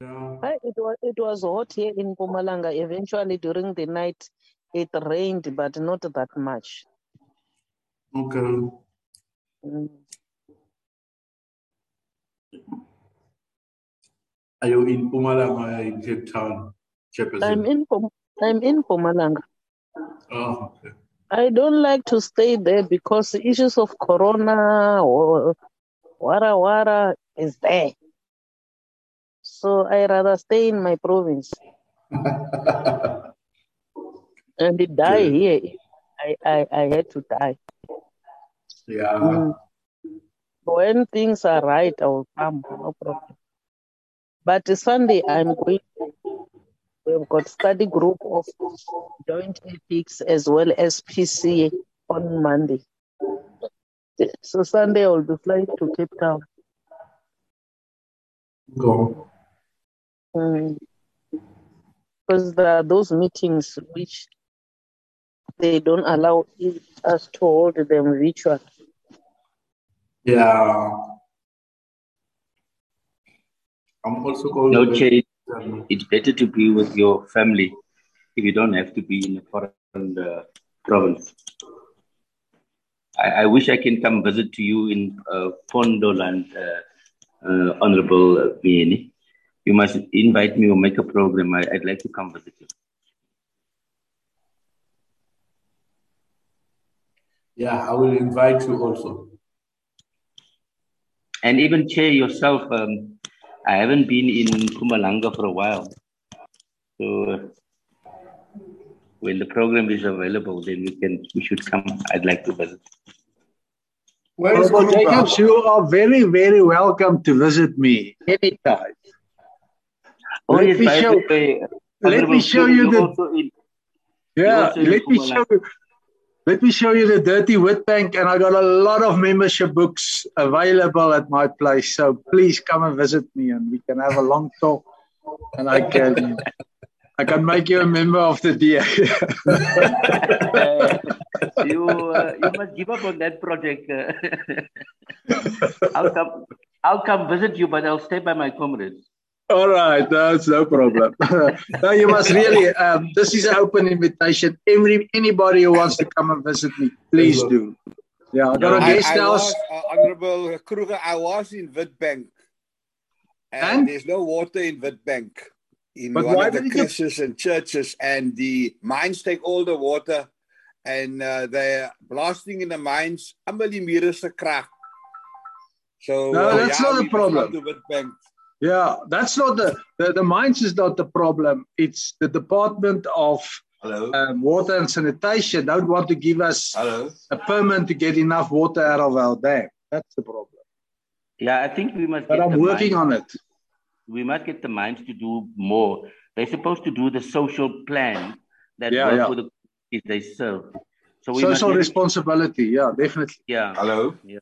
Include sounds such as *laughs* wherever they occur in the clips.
Yeah. It was, it was hot here in Mpumalanga. Eventually, during the night, it rained, but not that much. Okay. Mm. Are you in Mpumalanga or in Cape Town, Chairperson? I'm in Pum- I'm in Mpumalanga. Oh, okay. I don't like to stay there because the issues of corona or wara wara is there. So I rather stay in my province *laughs* and die Good. here. I, I, I had to die. Yeah. Mm. When things are right, I will come, no problem. But Sunday, I'm going. We've got study group of joint ethics as well as PC on Monday. So Sunday, I will be flying to Cape Town. Go. Mm. Because there are those meetings which they don't allow us to hold them virtual. Yeah. I'm also going No, to Che, um, it's better to be with your family if you don't have to be in a foreign uh, province. I, I wish I can come visit to you in uh, Pondoland, uh, uh, Honorable uh, Vieni. You must invite me or make a program. I, I'd like to come visit you. yeah, I will invite you also. And even chair yourself, um, I haven't been in Mpumalanga for a while. So uh, when the program is available, then we can we should come. I'd like to visit. Where is Honorable Jacobs, you are very, very welcome to visit me anytime. Let me show- Let me show you the yeah. Let me show you. Let me show you the Dirty Wit Bank, and I got a lot of membership books available at my place. So please come and visit me, and we can have a long talk, and I can I can make you a member of the DA. *laughs* you uh, you must give up on that project. uh. *laughs* I'll come. I'll come visit you, but I'll stay by my comrades. All right, that's no problem. *laughs* no, you must really. Um, this is an open invitation. Every anybody who wants to come and visit me, please do. Yeah, I got a guest house. uh, Honorable Kruger, I was in Witbank. And, And? there's no water in Witbank. In But one of the you- and churches, and the mines take all the water, and uh, they're blasting in the mines. Ambali se crack. So No, uh, that's yeah, not a problem. Go to Witbank. Yeah, that's not the, the the mines is not the problem. It's the Department of um, Water and Sanitation don't want to give us Hello. a permit to get enough water out of our dam. That's the problem. Yeah, I think we must. But get I'm the working mines- on it. We must get the mines to do more. They're supposed to do the social plan that Yeah, work yeah. for the communities they serve. So we must Social really- responsibility. Yeah, definitely. Yeah. Hello. Uh,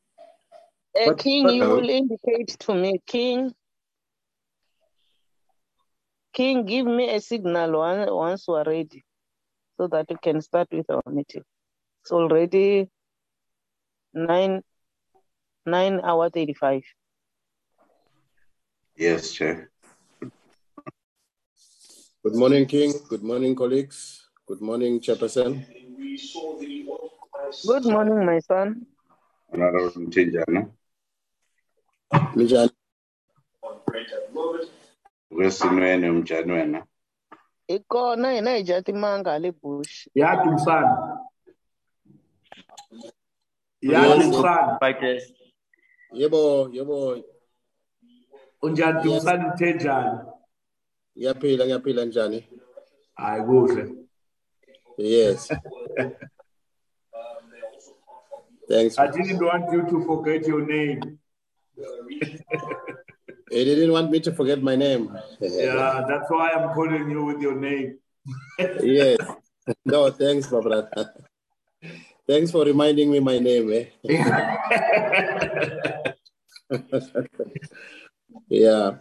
But- King, but- you will indicate to me, King. King, give me a signal one, once we're ready, so that we can start with our meeting. It's already nine nine hour thirty five. Yes, Chair. Good morning, King. Good morning, colleagues. Good morning, Chairperson. Good morning, my son. Honorable Mthinjana. Minjani? Kwesinwene umjani wena? Ikona yena ijatimanga le bush. Yeah, Tumsan. Yeah, Yes. Tumsan. Fighters. Yebo, yebo. Unjani Tumsan Mthenjana. Ngiyaphila, ngiyaphila njani? Hayi kuhle. Yes. *laughs* Thanks. I didn't want you to forget your name. *laughs* He didn't want me to forget my name. Yeah, that's why I'm calling you with your name. *laughs* yes. No, thanks, my brother. Thanks for reminding me my name. Eh? *laughs* yeah.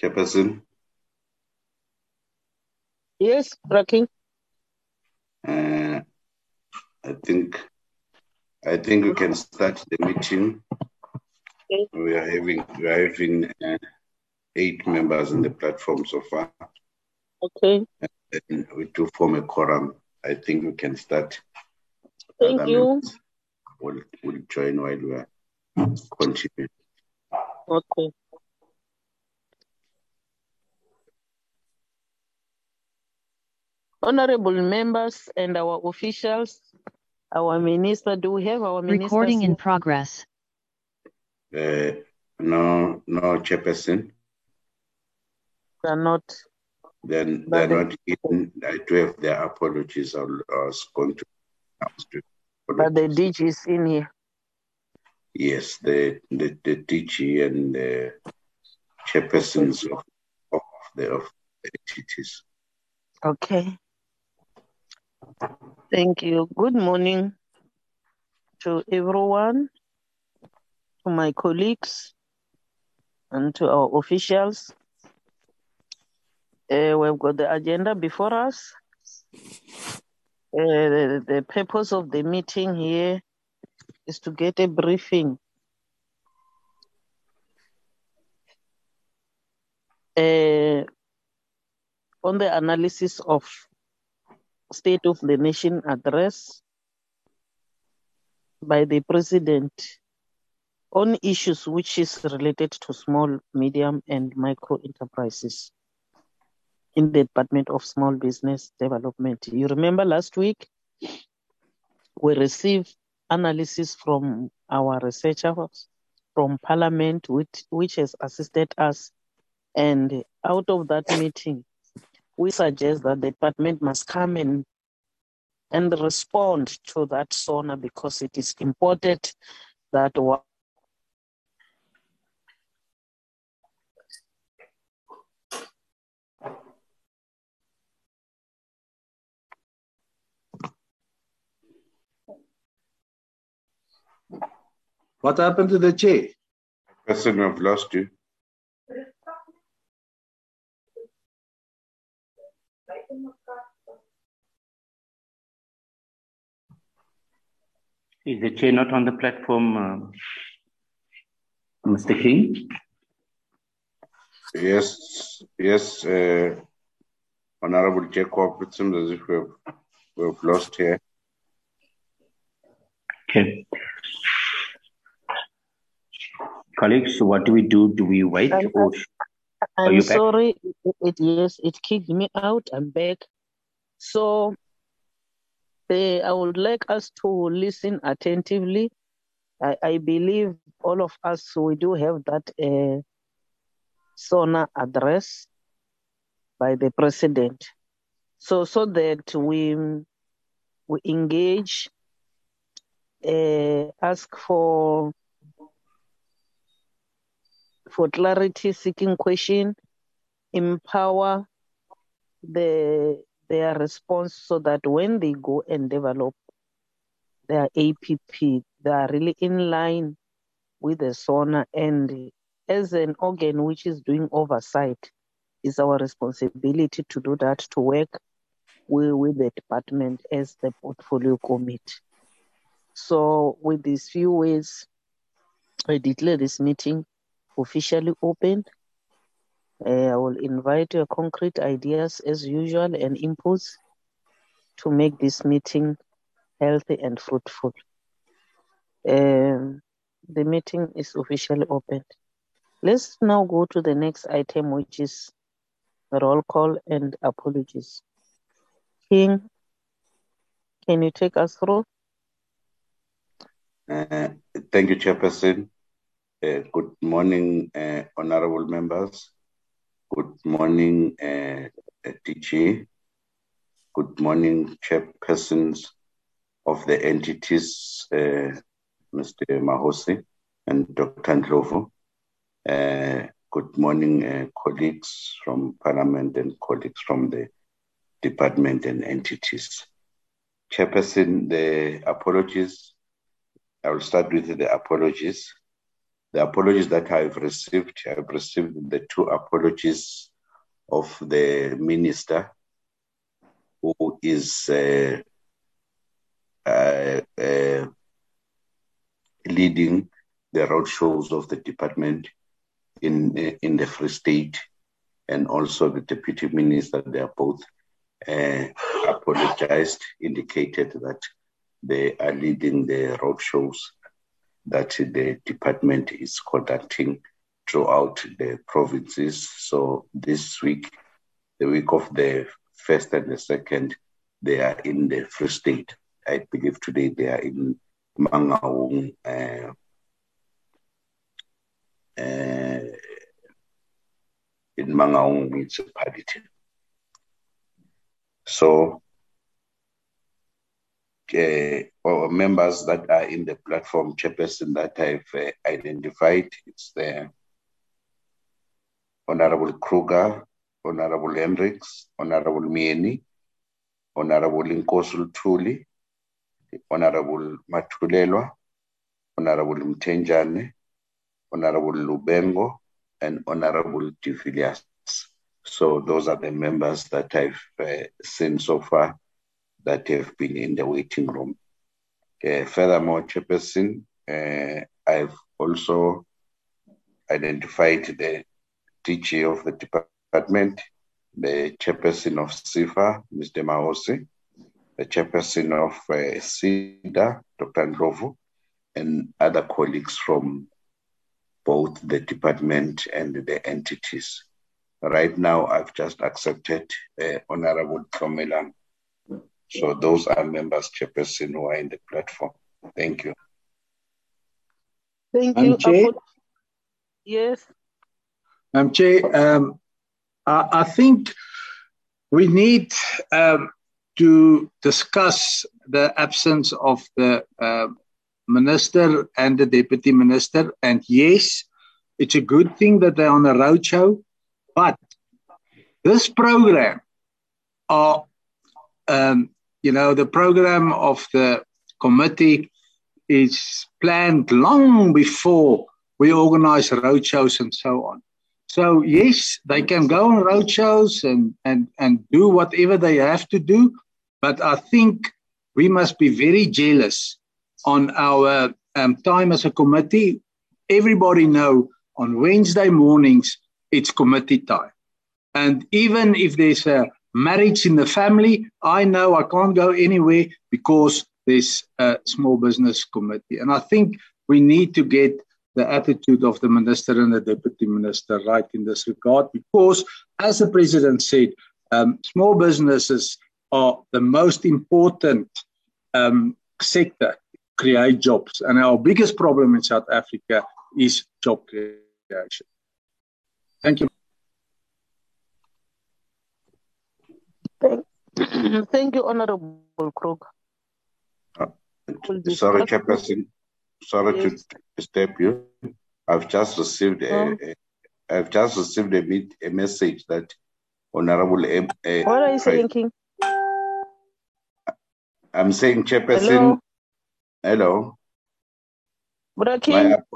Chairperson, Yes, Raking. uh, I think I think we can start the meeting. Okay. We are having we are having uh, eight members in the platform so far, Okay. and we do form a quorum. I think we can start. Thank Other you. Will will join while we are continuing. Okay. Honorable members and our officials, our minister, do we have our minister? Recording in progress. Uh, no, no, Chairperson. Are not. Then they're they- not in. I do have their apologies. I was going to But the DG is in here. Yes, the the, the DG and the chairpersons of, of the of the entities. Okay. Thank you. Good morning to everyone, to my colleagues, and to our officials. Uh, we've got the agenda before us. Uh, the, the purpose of the meeting here is to get a briefing uh, on the analysis of State of the Nation address by the President on issues which is related to small, medium, and micro enterprises in the Department of Small Business Development. You remember last week we received analysis from our researchers from Parliament, which, which has assisted us. And out of that meeting, we suggest that the department must come in and respond to that SONA because it is important that What happened to the chair? Person, we've lost you. Is the chair not on the platform, uh, Mr. King? Yes, yes, uh, Honorable Jacob, it seems as if we've, we've lost here. Okay. Colleagues, what do we do? Do we wait Um, or Are I'm you back? sorry. It, it yes, it kicked me out. I'm back. So eh, I would like us to listen attentively. I, I believe all of us we do have that uh, SONA address by the president. So so that we we engage, uh, ask for for clarity seeking question, empower the their response so that when they go and develop their APP, they are really in line with the SONA and as an organ which is doing oversight, it's our responsibility to do that, to work with, with the department as the portfolio committee. So with these few ways, I declare this meeting officially opened. Uh, I will invite your concrete ideas as usual and inputs to make this meeting healthy and fruitful. Um, the meeting is officially opened. Let's now go to the next item, which is roll call and apologies. King, can you take us through? Uh, thank you, Chairperson. Uh, good morning, uh, honorable members. Good morning, uh, DG. Good morning, chairpersons of the entities, uh, Mr. Mahosi and Dr. Ndlovu. Uh, good morning, uh, colleagues from Parliament and colleagues from the department and entities. Chairperson, the apologies I will start with the apologies. The apologies that I've received, I've received the two apologies of the minister who is uh, uh, uh, leading the road shows of the department in in the Free State, and also the deputy minister. They are both uh, apologized, indicated that they are leading the road shows that the department is conducting throughout the provinces. So this week, the week of the first and the second, they are in the Free State. I believe today they are in Mangaung, uh, uh, in Mangaung municipality. So uh, members that are in the platform chairperson that I've uh, identified, it's the Honorable Kruger, Honorable Hendricks, Honorable Mieni, Honorable Inkosul Tuli, Honorable Matulelwa, Honorable Mtenjane, Honorable Lubengo, and Honorable Tifilias. So those are the members that I've uh, seen so far that have been in the waiting room. Uh, furthermore, Chairperson, uh, I've also identified the DG of the department, the chairperson of SEFA, Mr. Maosi, the chairperson of uh, Dr. Ndlovu, and other colleagues from both the department and the entities. Right now, I've just accepted uh, Honorable Tomelan. So those are members, chairperson, who are in the platform. Thank you. Thank you. Chair? Apo- Yes. Um, Chair, um, I, I think we need um, to discuss the absence of the uh, minister and the deputy minister. And yes, it's a good thing that they're on a roadshow, but this program are, um, you know, the program of the committee is planned long before we organize roadshows and so on. So yes, they can go on roadshows and, and, and do whatever they have to do, but I think we must be very jealous on our um, time as a committee. Everybody know on Wednesday mornings it's committee time, and even if there's a marriage in the family, I know I can't go anywhere because there's a small business committee, and I think we need to get the attitude of the minister and the deputy minister right in this regard because, as the president said, um, small businesses are the most important um, sector create jobs. And our biggest problem in South Africa is job creation. Thank you. Thank, *clears throat* thank you, Honorable Krog. We'll Sorry, discuss- Chairperson. Sorry Yes. to disturb you. I've just received a, Oh. a I've just received a, meet, a message that Honorable M. Uh, What are you Pre- saying, King? I'm saying, Chairperson. Hello? Hello. Brother My, King? ap-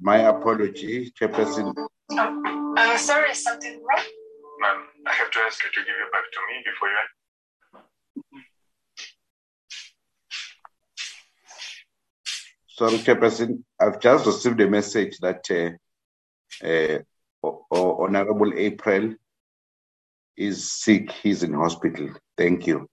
my apology, Chairperson. Uh, sorry, something wrong? Ma'am, I have to ask you to give it back to me before you end. Sorry, Chairperson. I've just received a message that uh, uh, O- O- Honorable April is sick. He's in hospital. Thank you.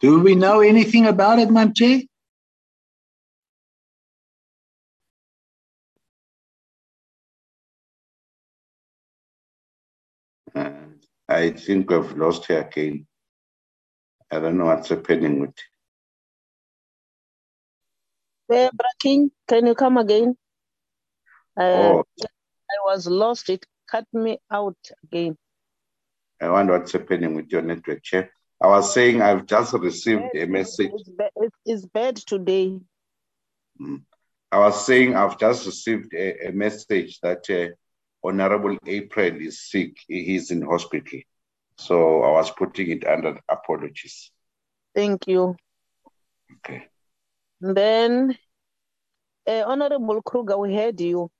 Do we know anything about it, Madam I think we've lost her again. I don't know what's happening with. Hey, Brother King, can you come again? Uh, Oh, I was lost. It cut me out again. I wonder what's happening with your network, Chair. I was saying I've just received a message. It's, ba- it's bad today. I was saying I've just received a, a message that uh, Honorable April is sick. He's in hospital. So I was putting it under apologies. Thank you. Okay. Then, uh, Honorable Kruger, we heard you.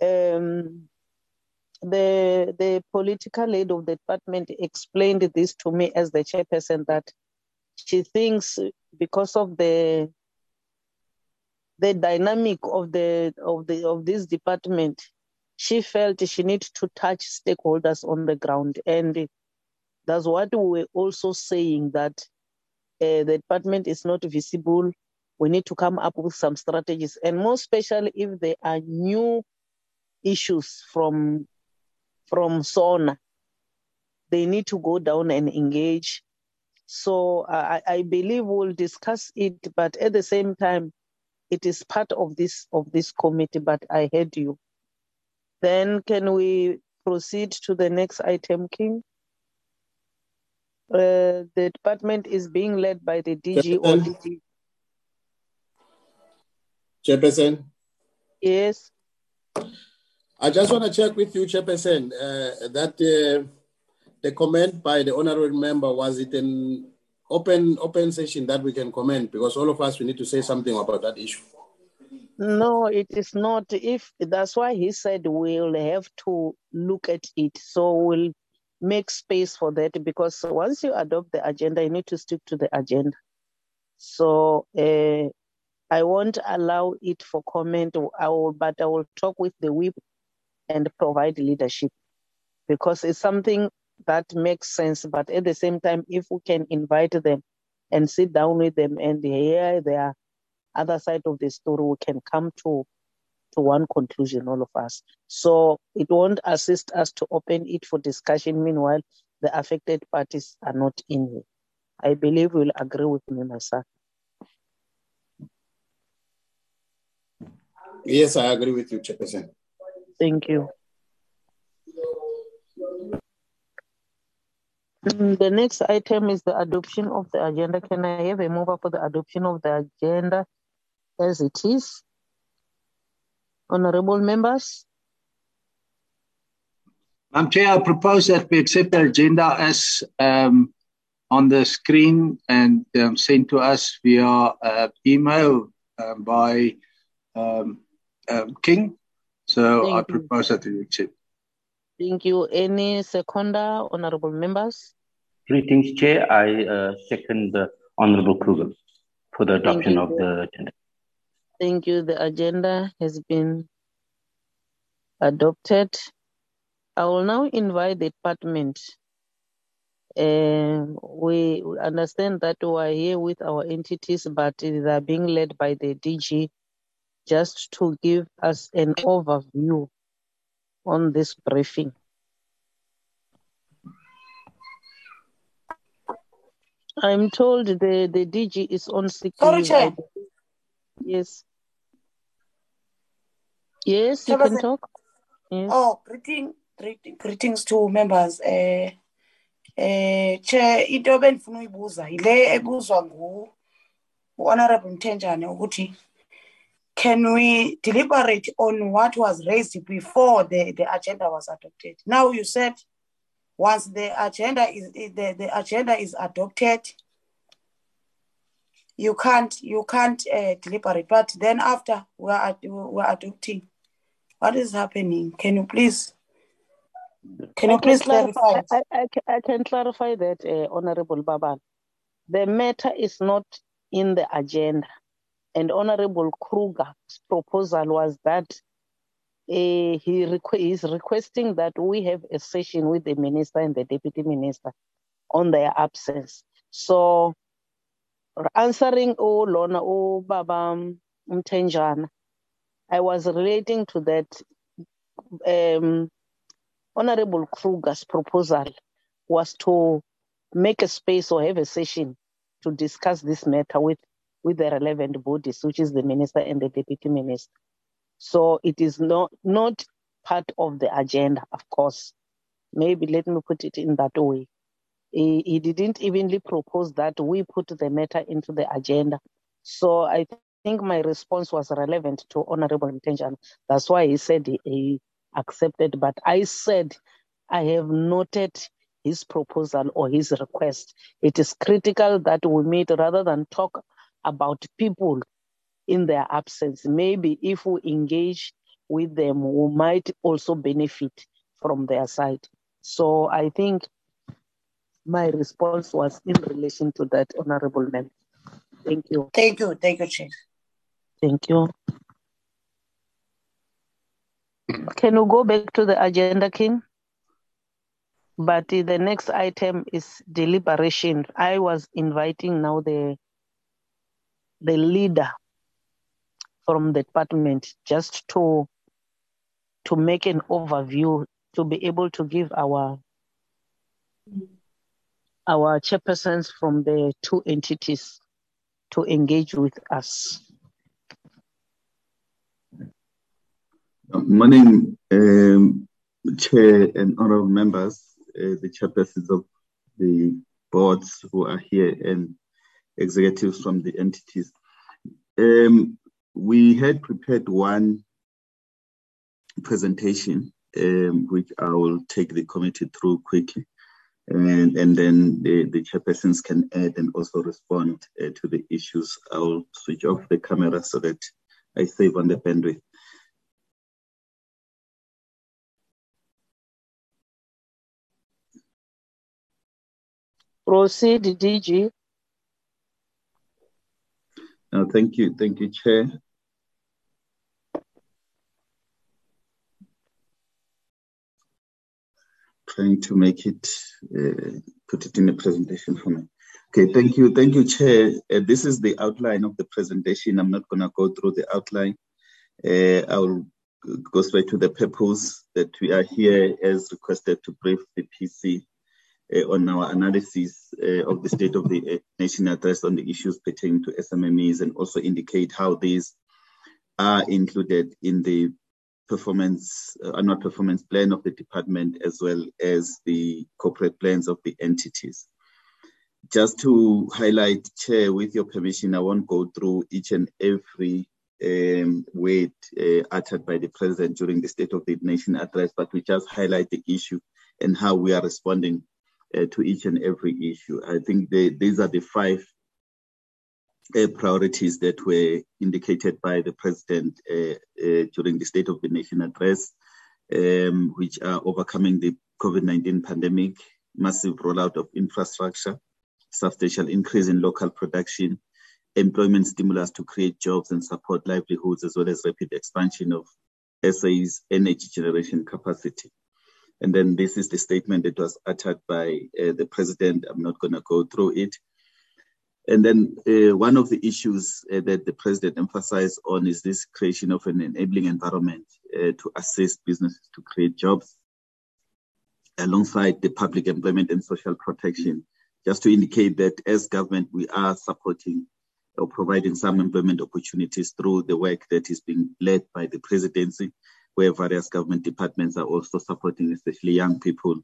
Um, the the political lead of the department explained this to me as the chairperson that she thinks because of the the dynamic of the of the of this department, she felt she needed to touch stakeholders on the ground, and that's what we were also saying that uh, the department is not visible. We need to come up with some strategies, and more especially if there are new issues from from SONA, they need to go down and engage. So I, I believe we'll discuss it, but at the same time, it is part of this of this committee. But I heard you. Then can we proceed to the next item, King? Uh, the department is being led by the DG or. DG. Chairperson, Yes. I just want to check with you, Chairperson, uh, that uh, the comment by the honorable member was it an open open session that we can comment because all of us we need to say something about that issue. No, it is not. If that's why he said we'll have to look at it. So we'll make space for that because once you adopt the agenda, you need to stick to the agenda. So uh, I won't allow it for comment. I will, but I will talk with the whip and provide leadership because it's something that makes sense. But at the same time, if we can invite them and sit down with them and hear their other side of the story, we can come to to one conclusion, all of us. So it won't assist us to open it for discussion. Meanwhile, the affected parties are not in here. I believe you'll agree with me, my son. Yes, I agree with you, Chairperson. Thank you. Mm, The next item is the adoption of the agenda. Can I have a mover for the adoption of the agenda as it is? Honorable members, Madam Chair, I propose that we accept the agenda as um, on the screen and um, sent to us via uh, email um, by um, um, King. So I Thank you. propose that we accept. thank you. Any seconder, honorable members? Greetings, Chair. I uh, second the Honorable Kruger for the adoption you, of the agenda. Thank you. The agenda has been adopted. I will now invite the department. Uh, we understand that we are here with our entities, but they are being led by the DG just to give us an overview on this briefing. I'm told the, the DG is on sick leave. Yes. Yes, you can talk. Yes. Oh, greeting, greeting, greetings to members. Eh, eh, Chair, into ebendifuna uyibuza yile ebuzwa ngu Honorable Mthenjane ukuthi can we deliberate on what was raised before the, the agenda was adopted? Now you said once the agenda is the, the agenda is adopted, you can't you can't uh, deliberate. But then after we are we are adopting, what is happening? Can you please can you please clarify, clarify? I, I, I can clarify that, uh, Honorable Baban. The matter is not in the agenda. And Honorable Kruger's proposal was that uh, he requ- is requesting that we have a session with the minister and the deputy minister on their absence. So, answering oh Lona, oh Baba Mtenjana, I was relating to that um, Honorable Kruger's proposal was to make a space or have a session to discuss this matter with, with the relevant bodies, which is the minister and the deputy minister. So it is not, not part of the agenda, of course. Maybe let me put it in that way. He, he didn't evenly propose that we put the matter into the agenda. So I think my response was relevant to Honorable Intention. That's why he said he, accepted. But I said I have noted his proposal or his request. It is critical that we meet rather than talk about people in their absence. Maybe if we engage with them, we might also benefit from their side. So I think my response was in relation to that, Honorable Member. Thank you. Thank you. Thank you, Chief. Thank you. Can we go back to the agenda, King? But the next item is deliberation. I was inviting now the the leader from the department just to to make an overview to be able to give our our chairpersons from the two entities to engage with us. Morning, um, Chair and honorable members, uh, the chairpersons of the boards who are here and executives from the entities. Um, we had prepared one presentation, um, which I will take the committee through quickly. And, and then the, the chairpersons can add and also respond uh, to the issues. I'll switch off the camera so that I save on the bandwidth. Proceed, DG. Uh, thank you, thank you, Chair. Trying to make it, uh, put it in a presentation for me. Okay, thank you, thank you, Chair. Uh, this is the outline of the presentation. I'm not going to go through the outline. Uh, I will go straight to the purpose that we are here as requested to brief the PC on our analysis uh, of the state of the uh, nation address on the issues pertaining to SMMEs and also indicate how these are included in the performance, uh, annual performance plan of the department as well as the corporate plans of the entities. Just to highlight, Chair, with your permission, I won't go through each and every um, word uh, uttered by the President during the State of the Nation address, but we just highlight the issue and how we are responding uh, to each and every issue. I think the, these are the five uh, priorities that were indicated by the president uh, uh during the State of the Nation address, um, which are overcoming the COVID 19 pandemic, massive rollout of infrastructure, substantial increase in local production, employment stimulus to create jobs and support livelihoods, as well as rapid expansion of SA's energy generation capacity. And then this is the statement that was uttered by uh, the president. I'm not going to go through it. And then uh, one of the issues uh, that the president emphasized on is this creation of an enabling environment uh, to assist businesses to create jobs alongside the public employment and social protection. Just to indicate that as government, we are supporting or providing some employment opportunities through the work that is being led by the presidency where various government departments are also supporting, especially young people,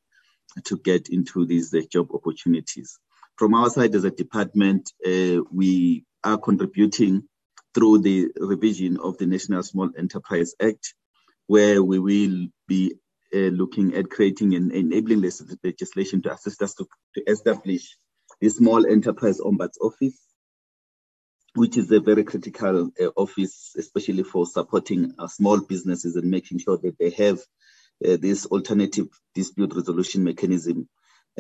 to get into these uh, job opportunities. From our side as a department, uh, we are contributing through the revision of the National Small Enterprise Act, where we will be uh, looking at creating and enabling this legislation to assist us to, to establish the Small Enterprise Ombuds Office which is a very critical uh, office, especially for supporting uh, small businesses and making sure that they have uh, this alternative dispute resolution mechanism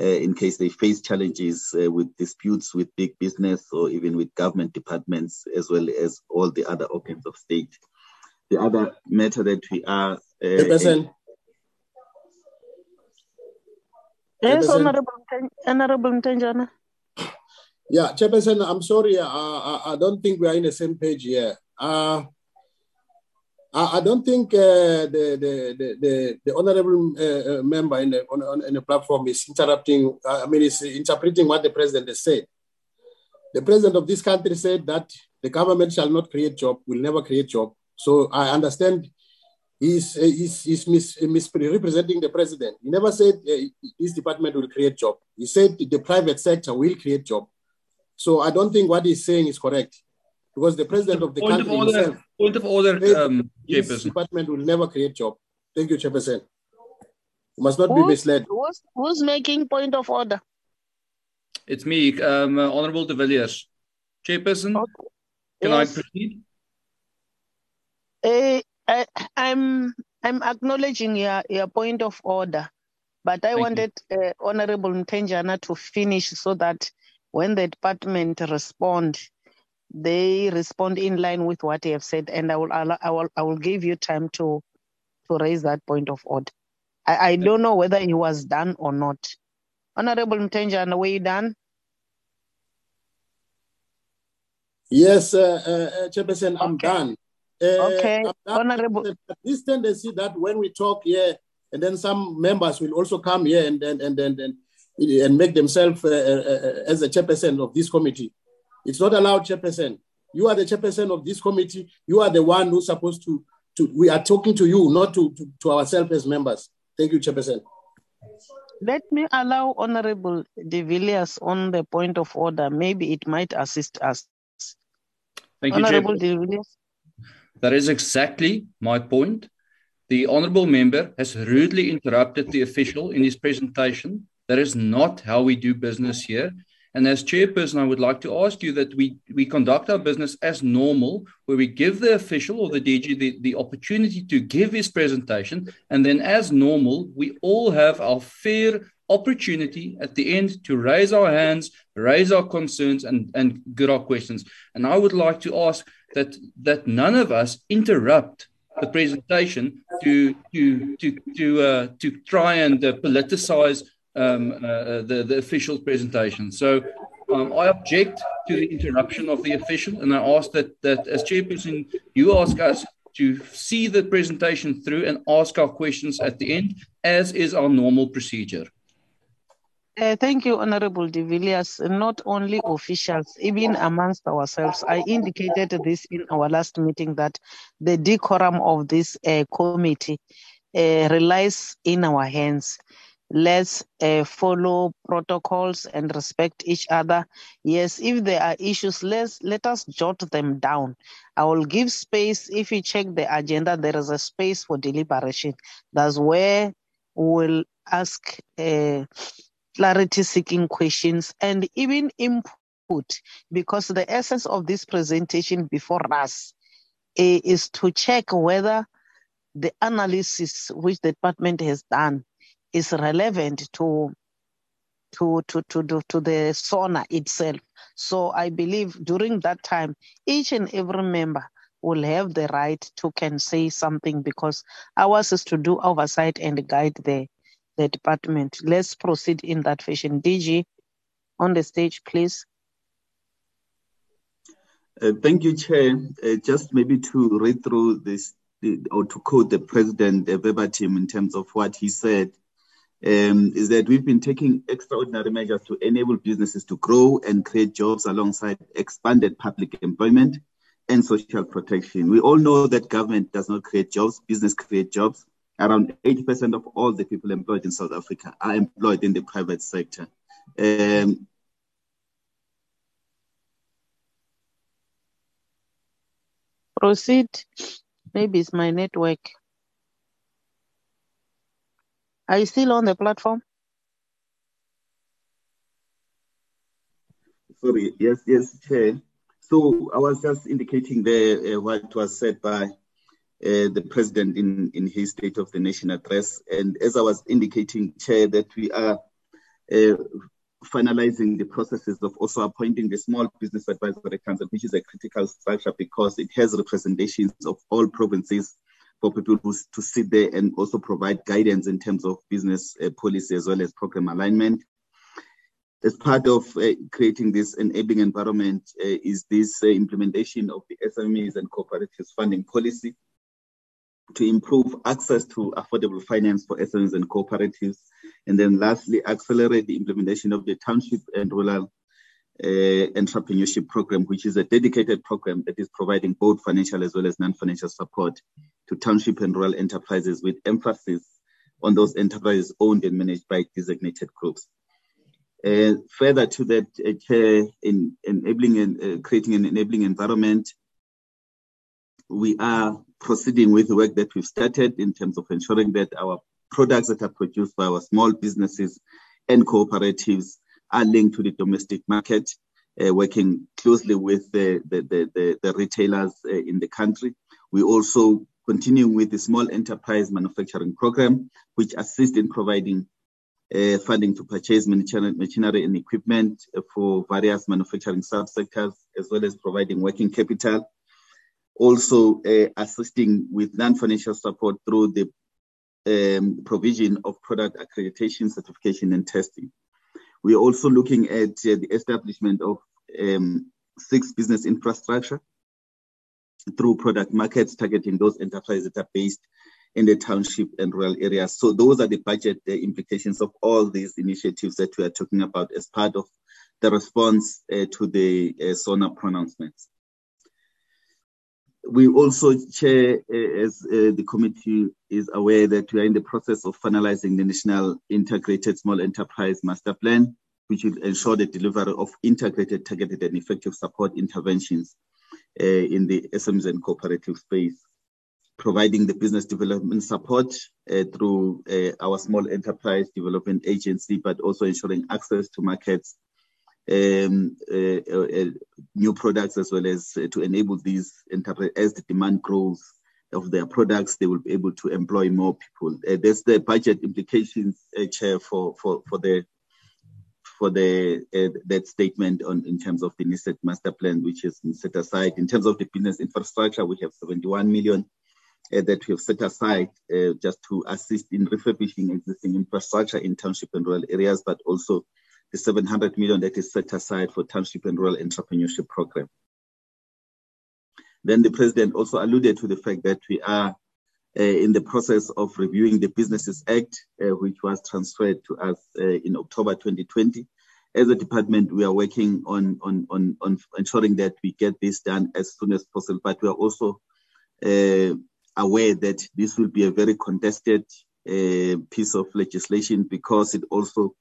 uh, in case they face challenges uh, with disputes with big business or even with government departments, as well as all the other organs of state. The other matter that we are. Uh, Yes, Honorable, Honorable Mtenjana. Yeah, Chairperson, I'm sorry. I, I, don't think we are in the same page here. Uh, I, I don't think uh, the, the, the, the, honorable uh, uh, member in the, on, on, in the platform is interrupting, uh, I mean, is interpreting what the president has said. The president of this country said that the government shall not create job, will never create job. So I understand he's, he's, he's mis, misrepresenting the president. He never said uh, this department will create job. He said the private sector will create job. So I don't think what he's saying is correct because the president of the point country of order, himself, point of order, um, this department will never create job. Thank you, Chairperson. You must not be misled. who's, who's making point of order? It's me, um, uh, Honorable de Villiers. Chairperson, can I proceed? Eh, I, I'm I'm acknowledging your, your point of order, but I Thank wanted uh, Honorable Mtenjana to finish so that when the department respond, they respond in line with what you have said, and I will allow, I will I will give you time to to raise that point of order. I, I don't know whether he was done or not. Honorable Mtenjana, were you done? Yes, uh, uh, uh, Chairperson, I'm done. Uh, Okay, I'm done. Honorable. This tendency that when we talk here, and then some members will also come here and and and and, and, and make themselves uh, uh, uh, as the chairperson of this committee. It's not allowed, chairperson. You are the chairperson of this committee. You are the one who's supposed to. to we are talking to you, not to, to, to ourselves as members. Thank you, chairperson. Let me allow Honorable De Villiers on the point of order. Maybe it might assist us. Thank you, Honorable Chairperson. De Villiers. That is exactly my point. The honourable member has rudely interrupted the official in his presentation. That is not how we do business here. And as chairperson, I would like to ask you that we, we conduct our business as normal, where we give the official or the DG the, the opportunity to give his presentation. And then, as normal, we all have our fair opportunity at the end to raise our hands, raise our concerns, and, and get our questions. And I would like to ask that that none of us interrupt the presentation to to to to uh, to try and uh, politicize um, uh, the the official presentation. So um, I object to the interruption of the official, and I ask that that as chairperson you ask us to see the presentation through and ask our questions at the end, as is our normal procedure. Uh, thank you, Honorable De Villiers. Not only officials, even amongst ourselves. I indicated this in our last meeting that the decorum of this uh, committee uh, relies in our hands. Let's uh, follow protocols and respect each other. Yes, if there are issues, let's let us jot them down. I will give space. If you check the agenda, there is a space for deliberation. That's where we'll ask. Uh, clarity seeking questions and even input because the essence of this presentation before us eh, is to check whether the analysis which the department has done is relevant to to to to to, to the SONA itself. So I believe during that time, each and every member will have the right to can say something because ours is to do oversight and guide the the department. Let's proceed in that fashion. DG, on the stage, please. Uh, thank you, Chair. Uh, just maybe to read through this or to quote the President verbatim in terms of what he said, um, is that we've been taking extraordinary measures to enable businesses to grow and create jobs alongside expanded public employment and social protection. We all know that government does not create jobs, business create jobs. Around 80% of all the people employed in South Africa are employed in the private sector. Um, Proceed. Maybe it's my network. Are you still on the platform? Sorry, yes, yes, Chair. So I was just indicating there uh, what was said by uh, the President in, in his State of the Nation address. And as I was indicating, Chair, that we are uh, finalizing the processes of also appointing the Small Business Advisory Council, which is a critical structure because it has representations of all provinces for people who, to sit there and also provide guidance in terms of business uh, policy as well as program alignment as part of uh, creating this enabling environment uh, is this uh, implementation of the SMEs and cooperatives funding policy to improve access to affordable finance for SMEs and cooperatives. And then lastly, accelerate the implementation of the township and rural entrepreneurship program, which is a dedicated program that is providing both financial as well as non-financial support to township and rural enterprises with emphasis on those enterprises owned and managed by designated groups. Uh, further to that, uh, in enabling and uh, creating an enabling environment, we are proceeding with the work that we've started in terms of ensuring that our products that are produced by our small businesses and cooperatives are linked to the domestic market, uh, working closely with the, the, the, the retailers uh, in the country. We also continue with the small enterprise manufacturing program, which assists in providing uh, funding to purchase machinery and equipment for various manufacturing subsectors, as well as providing working capital. Also uh, assisting with non-financial support through the um, provision of product accreditation, certification, and testing. We are also looking at uh, the establishment of um, six business infrastructure through product markets targeting those enterprises that are based in the township and rural areas. So those are the budget uh, implications of all these initiatives that we are talking about as part of the response uh, to the uh, SONA pronouncements. We also, Chair, uh, as uh, the committee is aware that we are in the process of finalizing the National Integrated Small Enterprise Master Plan, which will ensure the delivery of integrated, targeted, and effective support interventions uh, in the SMEs and cooperative space providing the business development support uh, through uh, our small enterprise development agency, but also ensuring access to markets, um, uh, uh new products, as well as uh, to enable these enterprises as the demand grows of their products, they will be able to employ more people. Uh, there's the budget implications, Chair, for, for, for the for the that statement on in terms of the NISED master plan, which is set aside. In terms of the business infrastructure, we have 71 million uh, that we have set aside uh, just to assist in refurbishing existing infrastructure in township and rural areas, but also the 700 million that is set aside for township and rural entrepreneurship program. Then the president also alluded to the fact that we are uh, in the process of reviewing the Businesses Act, uh, which was transferred to us uh, in October 2020. As a department, we are working on, on, on, on ensuring that we get this done as soon as possible, but we are also uh, aware that this will be a very contested uh, piece of legislation because it also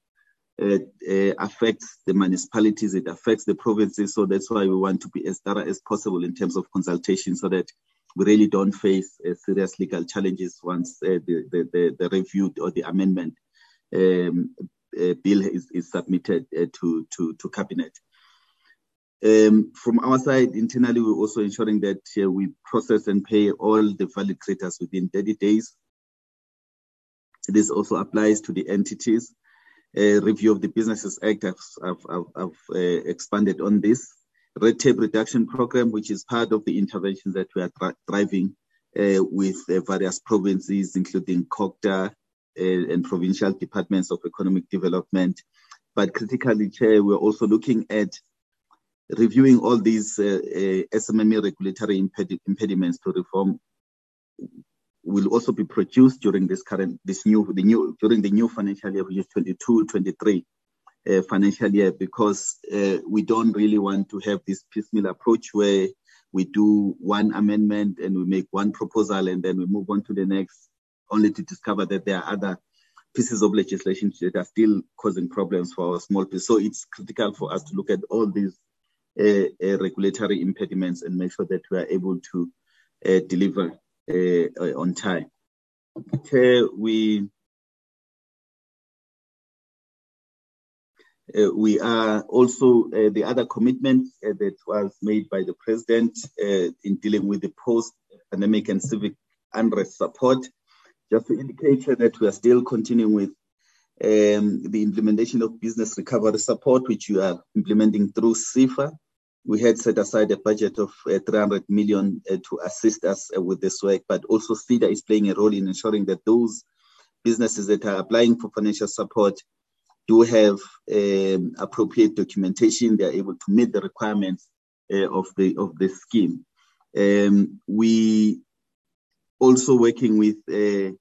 uh, uh, affects the municipalities, it affects the provinces. So that's why we want to be as thorough as possible in terms of consultation so that we really don't face uh, serious legal challenges once uh, the, the, the, the, review or the amendment um, uh, bill is, is submitted to, to, to cabinet. Um, from our side, internally, we're also ensuring that we process and pay all the valid creditors within 30 days. This also applies to the entities. A review of the Businesses Act, I've, I've, I've, uh, expanded on this. Red tape reduction program, which is part of the interventions that we are driving uh, with uh, various provinces, including COGTA uh, and provincial departments of economic development. But critically, Chair, we're also looking at reviewing all these uh, uh, SMME regulatory imped impediments to reform will also be produced during this current, this new, the new, during the new financial year, which is 22, 23 uh, financial year, because uh, we don't really want to have this piecemeal approach where we do one amendment and we make one proposal and then we move on to the next, only to discover that there are other pieces of legislation that are still causing problems for our small business. So it's critical for us to look at all these uh, uh, regulatory impediments and make sure that we are able to uh, deliver on time. We Uh, we are also uh, the other commitment uh, that was made by the president in dealing with the post-pandemic and civic unrest support. Just to indicate that we are still continuing with um, the implementation of business recovery support, which we are implementing through SEFA we had set aside a budget of uh, 300 million uh, to assist us uh, with this work, but also SEDA is playing a role in ensuring that those businesses that are applying for financial support do have um, appropriate documentation. They are able to meet the requirements uh, of the of the scheme. Um, we also working with uh,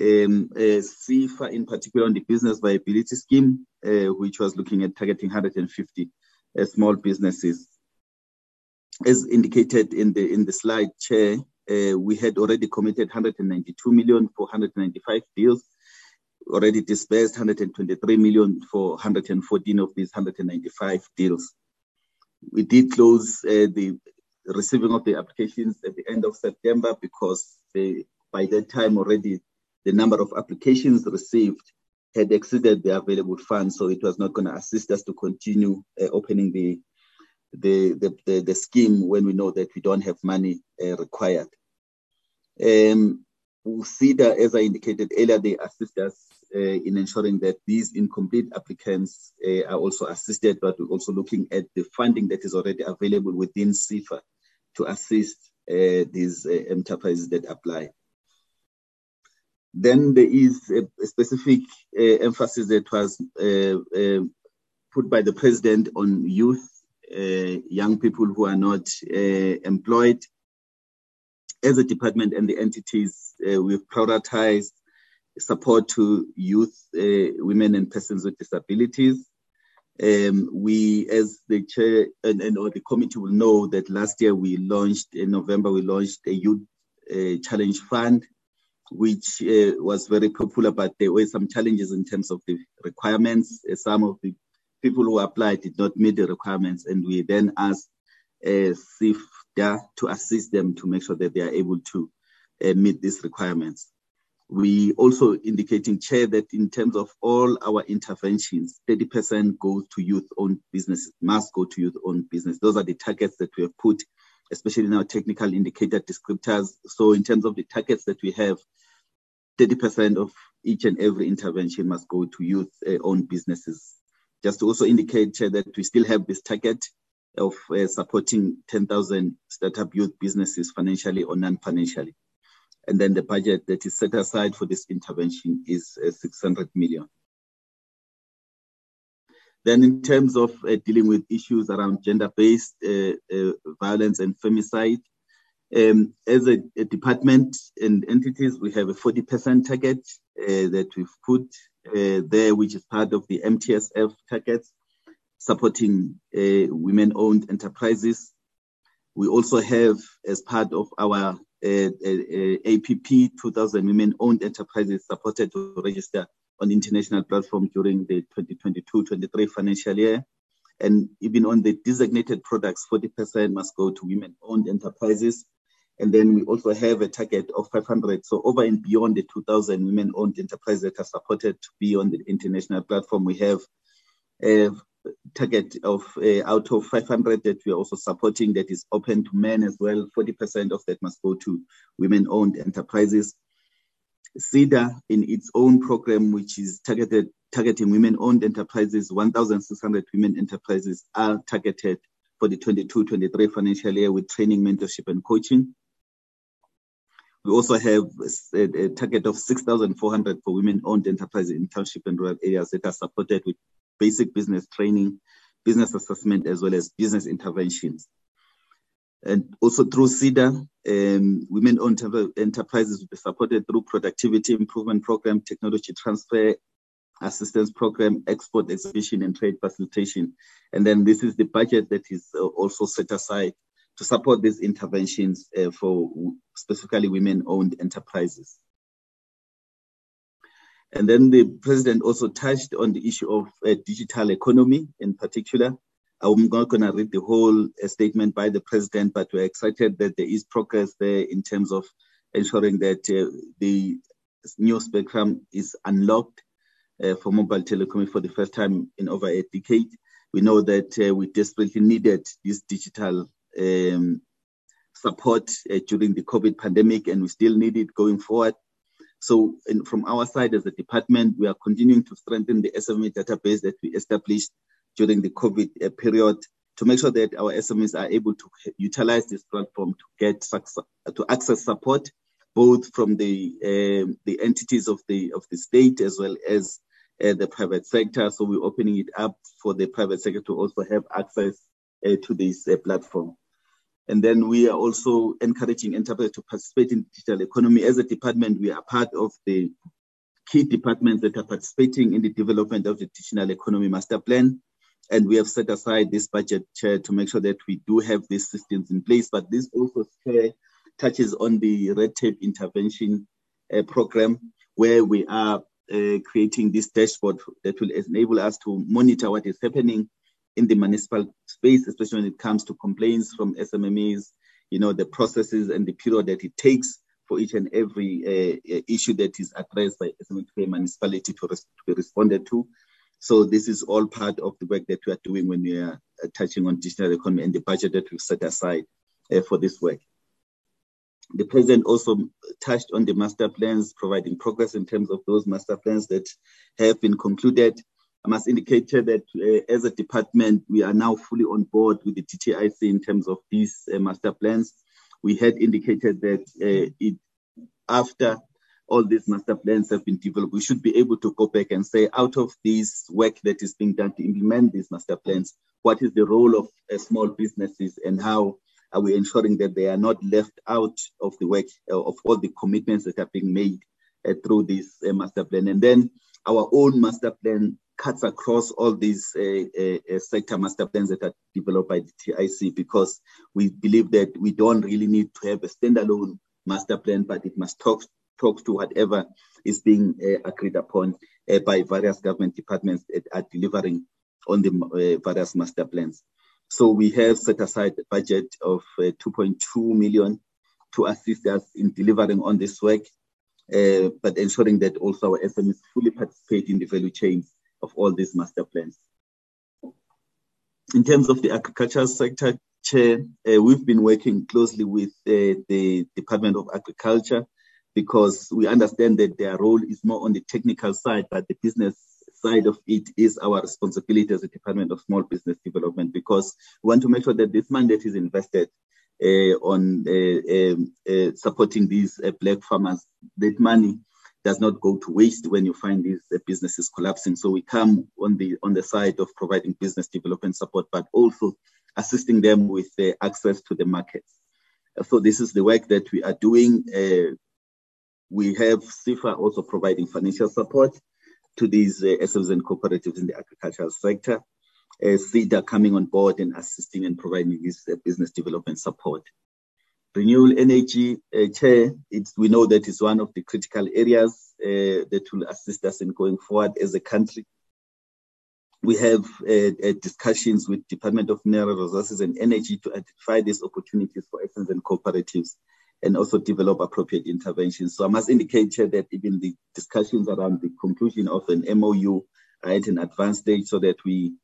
um, uh, SEFA in particular on the business viability scheme, which was looking at targeting 150 uh, small businesses. As indicated in the in the slide, Chair, uh, we had already committed 192 million for 195 deals, already disbursed 123 million for 114 of these 195 deals. We did close uh, the receiving of the applications at the end of September because they, by that time already the number of applications received had exceeded the available funds, so it was not going to assist us to continue uh, opening the, the, the, the, the, scheme when we know that we don't have money uh, required. Um, SEDA, as I indicated earlier, they assist us uh, in ensuring that these incomplete applicants uh, are also assisted, but we're also looking at the funding that is already available within SEFA to assist uh, these uh, enterprises that apply. Then there is a, a specific uh, emphasis that was put by the president on youth, young people who are not uh, employed. As a department and the entities, uh, we've prioritized support to youth, women, and persons with disabilities. Um, we, as the chair and, and or the committee will know that last year we launched in November, we launched a youth challenge fund which uh, was very popular, but there were some challenges in terms of the requirements. Uh, some of the people who applied did not meet the requirements, and we then asked uh, SIFDA to assist them to make sure that they are able to uh, meet these requirements. We also indicating, Chair, that in terms of all our interventions, 30% goes to youth-owned businesses, must go to youth-owned business. Those are the targets that we have put especially in our technical indicator descriptors. So in terms of the targets that we have, 30% of each and every intervention must go to youth-owned uh, businesses. Just to also indicate that we still have this target of uh, supporting 10,000 startup youth businesses financially or non-financially. And then the budget that is set aside for this intervention is uh, 600 million. Then, in terms of uh, dealing with issues around gender based uh, uh, violence and femicide, um, as a, a, department and entities, we have a 40% target uh, that we've put Uh, there, which is part of the MTSF targets, supporting uh, women owned enterprises. We also have, as part of our uh, uh, APP 2000 women owned enterprises supported to register on international platform during the 2022-23 financial year. And even on the designated products, 40% must go to women-owned enterprises. And then we also have a target of 500. So over and beyond the 2,000 women-owned enterprises that are supported to be on the international platform, we have a target of uh, out of 500 that we are also supporting that is open to men as well. 40% of that must go to women-owned enterprises. SEDA, in its own program, which is targeted targeting women-owned enterprises, 1,600 women enterprises are targeted for the 22-23 financial year with training, mentorship, and coaching. We also have a, a target of 6,400 for women-owned enterprises in township and rural areas that are supported with basic business training, business assessment, as well as business interventions. And also through SEDA, um, women-owned enterprises will be supported through productivity improvement program, technology transfer assistance program, export exhibition and trade facilitation. And then this is the budget that is uh, also set aside to support these interventions uh, for specifically women-owned enterprises. And then the president also touched on the issue of uh, digital economy in particular. I'm not going to read the whole uh, statement by the president, but we're excited that there is progress there in terms of ensuring that uh, the new spectrum is unlocked uh, for mobile telecom for the first time in over a decade. We know that uh, we desperately needed this digital um, support uh, during the COVID pandemic, and we still need it going forward. So, from our side as a department, we are continuing to strengthen the SME database that we established during the COVID uh, period to make sure that our SMEs are able to utilize this platform to get to access support, both from the um, the entities of the of the state as well as uh, the private sector. So we're opening it up for the private sector to also have access uh, to this uh, platform. And then we are also encouraging enterprises to participate in the digital economy. As a department, we are part of the key departments that are participating in the development of the digital economy master plan. And we have set aside this budget chair to make sure that we do have these systems in place. But this also touches on the red tape intervention uh, program, where we are uh, creating this dashboard that will enable us to monitor what is happening in the municipal space, especially when it comes to complaints from SMMEs, you know, the processes and the period that it takes for each and every uh, issue that is addressed by SMK municipality to, res- to, be responded to. So this is all part of the work that we are doing when we are uh, touching on digital economy and the budget that we've set aside uh, for this work. The president also touched on the master plans, providing progress in terms of those master plans that have been concluded. I must indicate that uh, as a department, we are now fully on board with the DTIC in terms of these uh, master plans. We had indicated that uh, it, after all these master plans have been developed, we should be able to go back and say, out of this work that is being done to implement these master plans, what is the role of uh, small businesses and how are we ensuring that they are not left out of the work uh, of all the commitments that are being made uh, through this master plan? And then our own master plan cuts across all these uh, uh, sector master plans that are developed by the TIC because we believe that we don't really need to have a standalone master plan, but it must talk talk to whatever is being uh, agreed upon by various government departments that are delivering on the various master plans. So we have set aside a budget of uh, 2.2 million to assist us in delivering on this work, uh, but ensuring that also our SMEs fully participate in the value chain of all these master plans. In terms of the agriculture sector, Chair, uh, we've been working closely with uh, the Department of Agriculture because we understand that their role is more on the technical side, but the business side of it is our responsibility as a Department of Small Business Development because we want to make sure that this mandate is invested uh, on uh, um, uh, supporting these uh, black farmers. That money does not go to waste when you find these uh, businesses collapsing. So we come on the on the side of providing business development support, but also assisting them with uh, access to the markets. So this is the work that we are doing. we have SEFA also providing financial support to these uh, SOs and cooperatives in the agricultural sector. Uh, coming on board and assisting and providing this uh, business development support. Renewable energy, uh, Chair, we know that it's one of the critical areas uh, that will assist us in going forward as a country. We have uh, uh, discussions with Department of Mineral Resources and Energy to identify these opportunities for SMEs and cooperatives and also develop appropriate interventions. So I must indicate here that even the discussions around the conclusion of an MOU are at an advanced stage so that we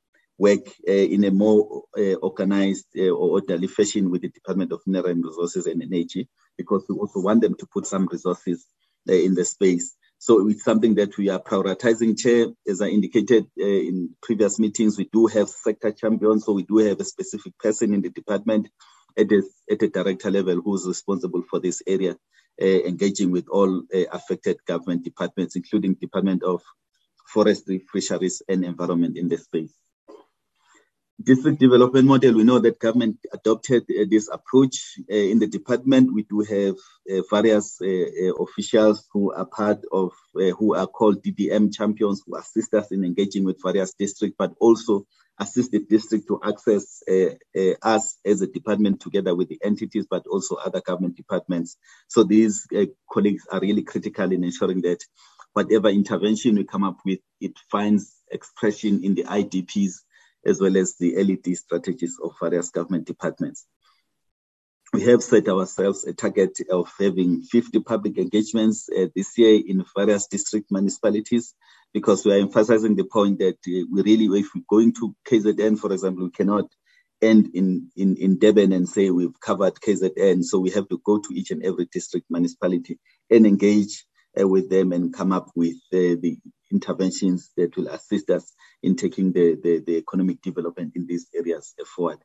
work uh, in a more uh, organized uh, or orderly fashion with the Department of Mineral Resources and Energy because we also want them to put some resources in the space. So it's something that we are prioritizing, Chair. As I indicated uh, in previous meetings, we do have sector champions, so we do have a specific person in the department at a, at a director level who's responsible for this area, uh, engaging with all uh, affected government departments, including Department of Forestry, Fisheries and Environment in the space. District development model, we know that government adopted uh, this approach uh, in the department. We do have uh, various uh, officials who are part of, who are called DDM champions, who assist us in engaging with various districts, but also assist the district to access uh, uh, us as a department together with the entities, but also other government departments. So these uh, colleagues are really critical in ensuring that whatever intervention we come up with, it finds expression in the IDPs as well as the LED strategies of various government departments. We have set ourselves a target of having 50 public engagements uh, this year in various district municipalities because we are emphasizing the point that uh, we really, if we're going to KZN, for example, we cannot end in, in, in Durban and say we've covered KZN. So we have to go to each and every district municipality and engage uh, with them and come up with uh, the interventions that will assist us in taking the, the, the economic development in these areas forward.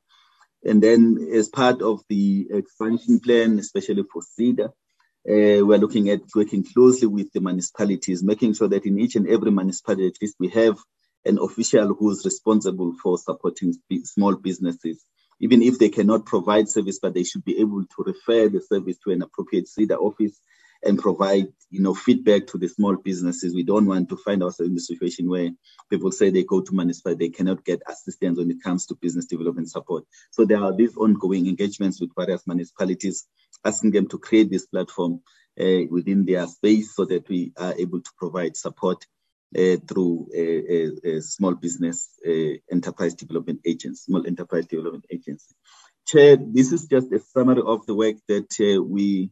And then as part of the expansion plan, especially for SEDA, uh, we're looking at working closely with the municipalities, making sure that in each and every municipality, at least we have an official who's responsible for supporting small businesses. Even if they cannot provide service, but they should be able to refer the service to an appropriate SEDA office and provide, you know, feedback to the small businesses. We don't want to find ourselves in a situation where people say they go to municipality, they cannot get assistance when it comes to business development support. So there are these ongoing engagements with various municipalities, asking them to create this platform uh, within their space so that we are able to provide support uh, through a, small business uh, enterprise development agents, small enterprise development agency. Chair, this is just a summary of the work that uh, we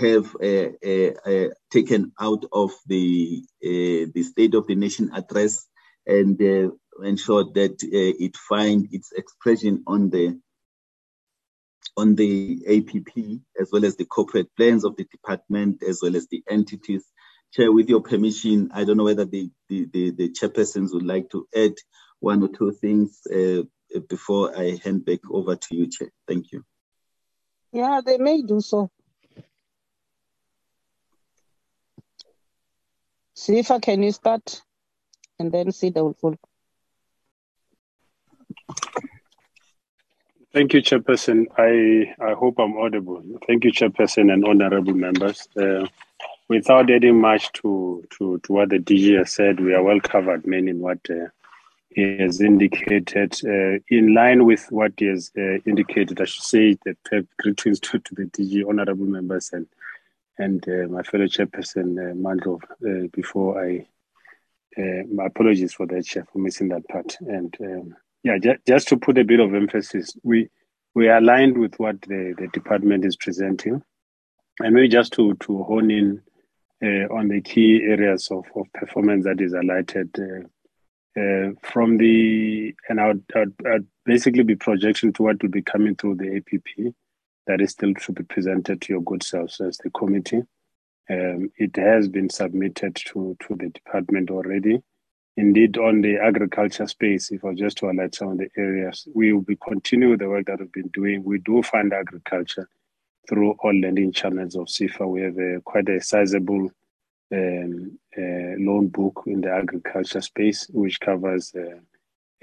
have uh, uh, uh, taken out of the the State of the Nation address and ensure that it find its expression on the on the APP as well as the corporate plans of the department as well as the entities. Chair, with your permission, I don't know whether the, the, the, the chairpersons would like to add one or two things uh, before I hand back over to you, Chair. Thank you. Yeah, they may do so. SEFA, can you start? And then SEDA will follow. Thank you, Chairperson. I, I hope I'm audible. Thank you, Chairperson and honorable members. Uh, without adding much to, to, to what the DG has said, we are well covered, man, in what uh, he has indicated. Uh, in line with what he has uh, indicated, I should say that greetings to, to the DG, honorable members, and and uh, my fellow Chairperson, uh, uh, before I, my apologies for that, Chair, for missing that part. And um, yeah, ju- just to put a bit of emphasis, we we are aligned with what the, the department is presenting, and maybe just to to hone in uh, on the key areas of, of performance that is highlighted uh, uh, from the and I would, I would, I would basically be projection to what will be coming through the APP that is still to be presented to your good selves as the committee. Um, it has been submitted to to the department already Indeed, on the agriculture space, if I just to highlight some of the areas, we will be continuing the work that we've been doing. We do fund agriculture through all lending channels of SEFA. We have a, quite a sizable um, uh, loan book in the agriculture space, which covers uh,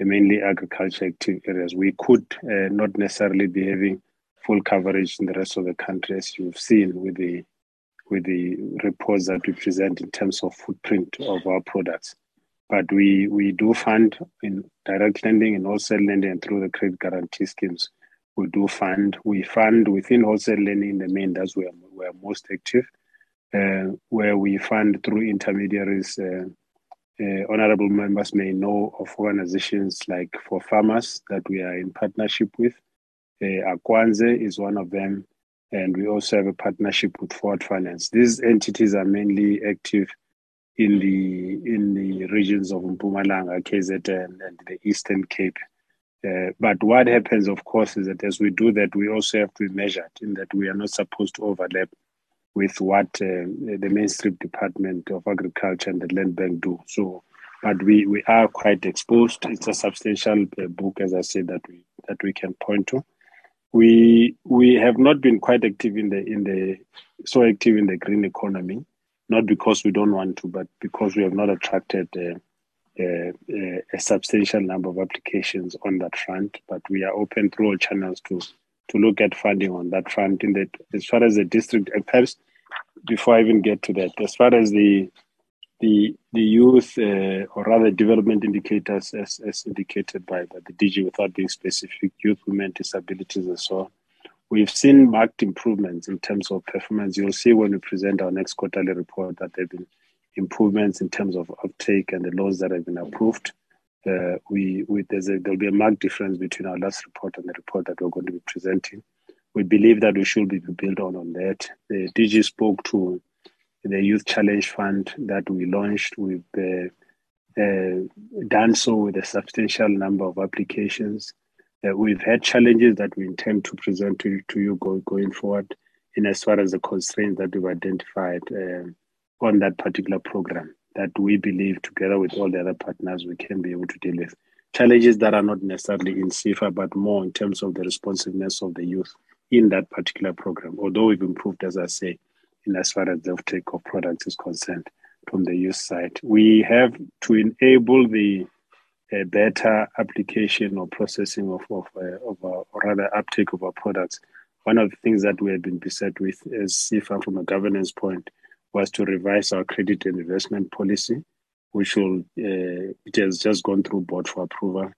mainly agriculture active areas. We could uh, not necessarily be having full coverage in the rest of the country, as you've seen with the with the reports that we present in terms of footprint of our products. But we, we do fund in direct lending and wholesale lending and through the credit guarantee schemes. We do fund. We fund within wholesale lending in the main, that's where we're most active, uh, where we fund through intermediaries. Uh, uh, honorable members may know of organizations like for farmers that we are in partnership with. Uh, Akwandze is one of them, and we also have a partnership with Ford Finance. These entities are mainly active in the in the regions of Mpumalanga, KZN, and the Eastern Cape. Uh, but what happens, of course, is that as we do that, we also have to be measured in that we are not supposed to overlap with what uh, the mainstream Department of Agriculture and the Land Bank do. So, but we, we are quite exposed. It's a substantial uh, book, as I said, that we that we can point to. We we have not been quite active in the in the so active in the green economy not because we don't want to, but because we have not attracted uh, uh, uh, a substantial number of applications on that front. But we are open through all channels to to look at funding on that front. In that, as far as the district, and perhaps before I even get to that, as far as the the the youth uh, or rather development indicators as, as indicated by, by the DG without being specific, youth, women, disabilities, and so on We've seen marked improvements in terms of performance. You'll see when we present our next quarterly report that there have been improvements in terms of uptake and the loans that have been approved. Uh, we, we a, there'll be a marked difference between our last report and the report that we're going to be presenting. We believe that we should be built on on that. The DG spoke to the Youth Challenge Fund that we launched. We've uh, done so with a substantial number of applications. Uh, we've had challenges that we intend to present to, to you go, going forward in as far as the constraints that we've identified uh, on that particular program that we believe together with all the other partners we can be able to deal with. Challenges that are not necessarily in SEFA, but more in terms of the responsiveness of the youth in that particular program. Although we've improved, as I say, in as far as the uptake of products is concerned from the use side. We have to enable the better application or processing of, of, uh, of our, or rather uptake of our products. One of the things that we have been beset with as SEFA from a governance point was to revise our credit and investment policy, which will, uh, it has just gone through board for approval.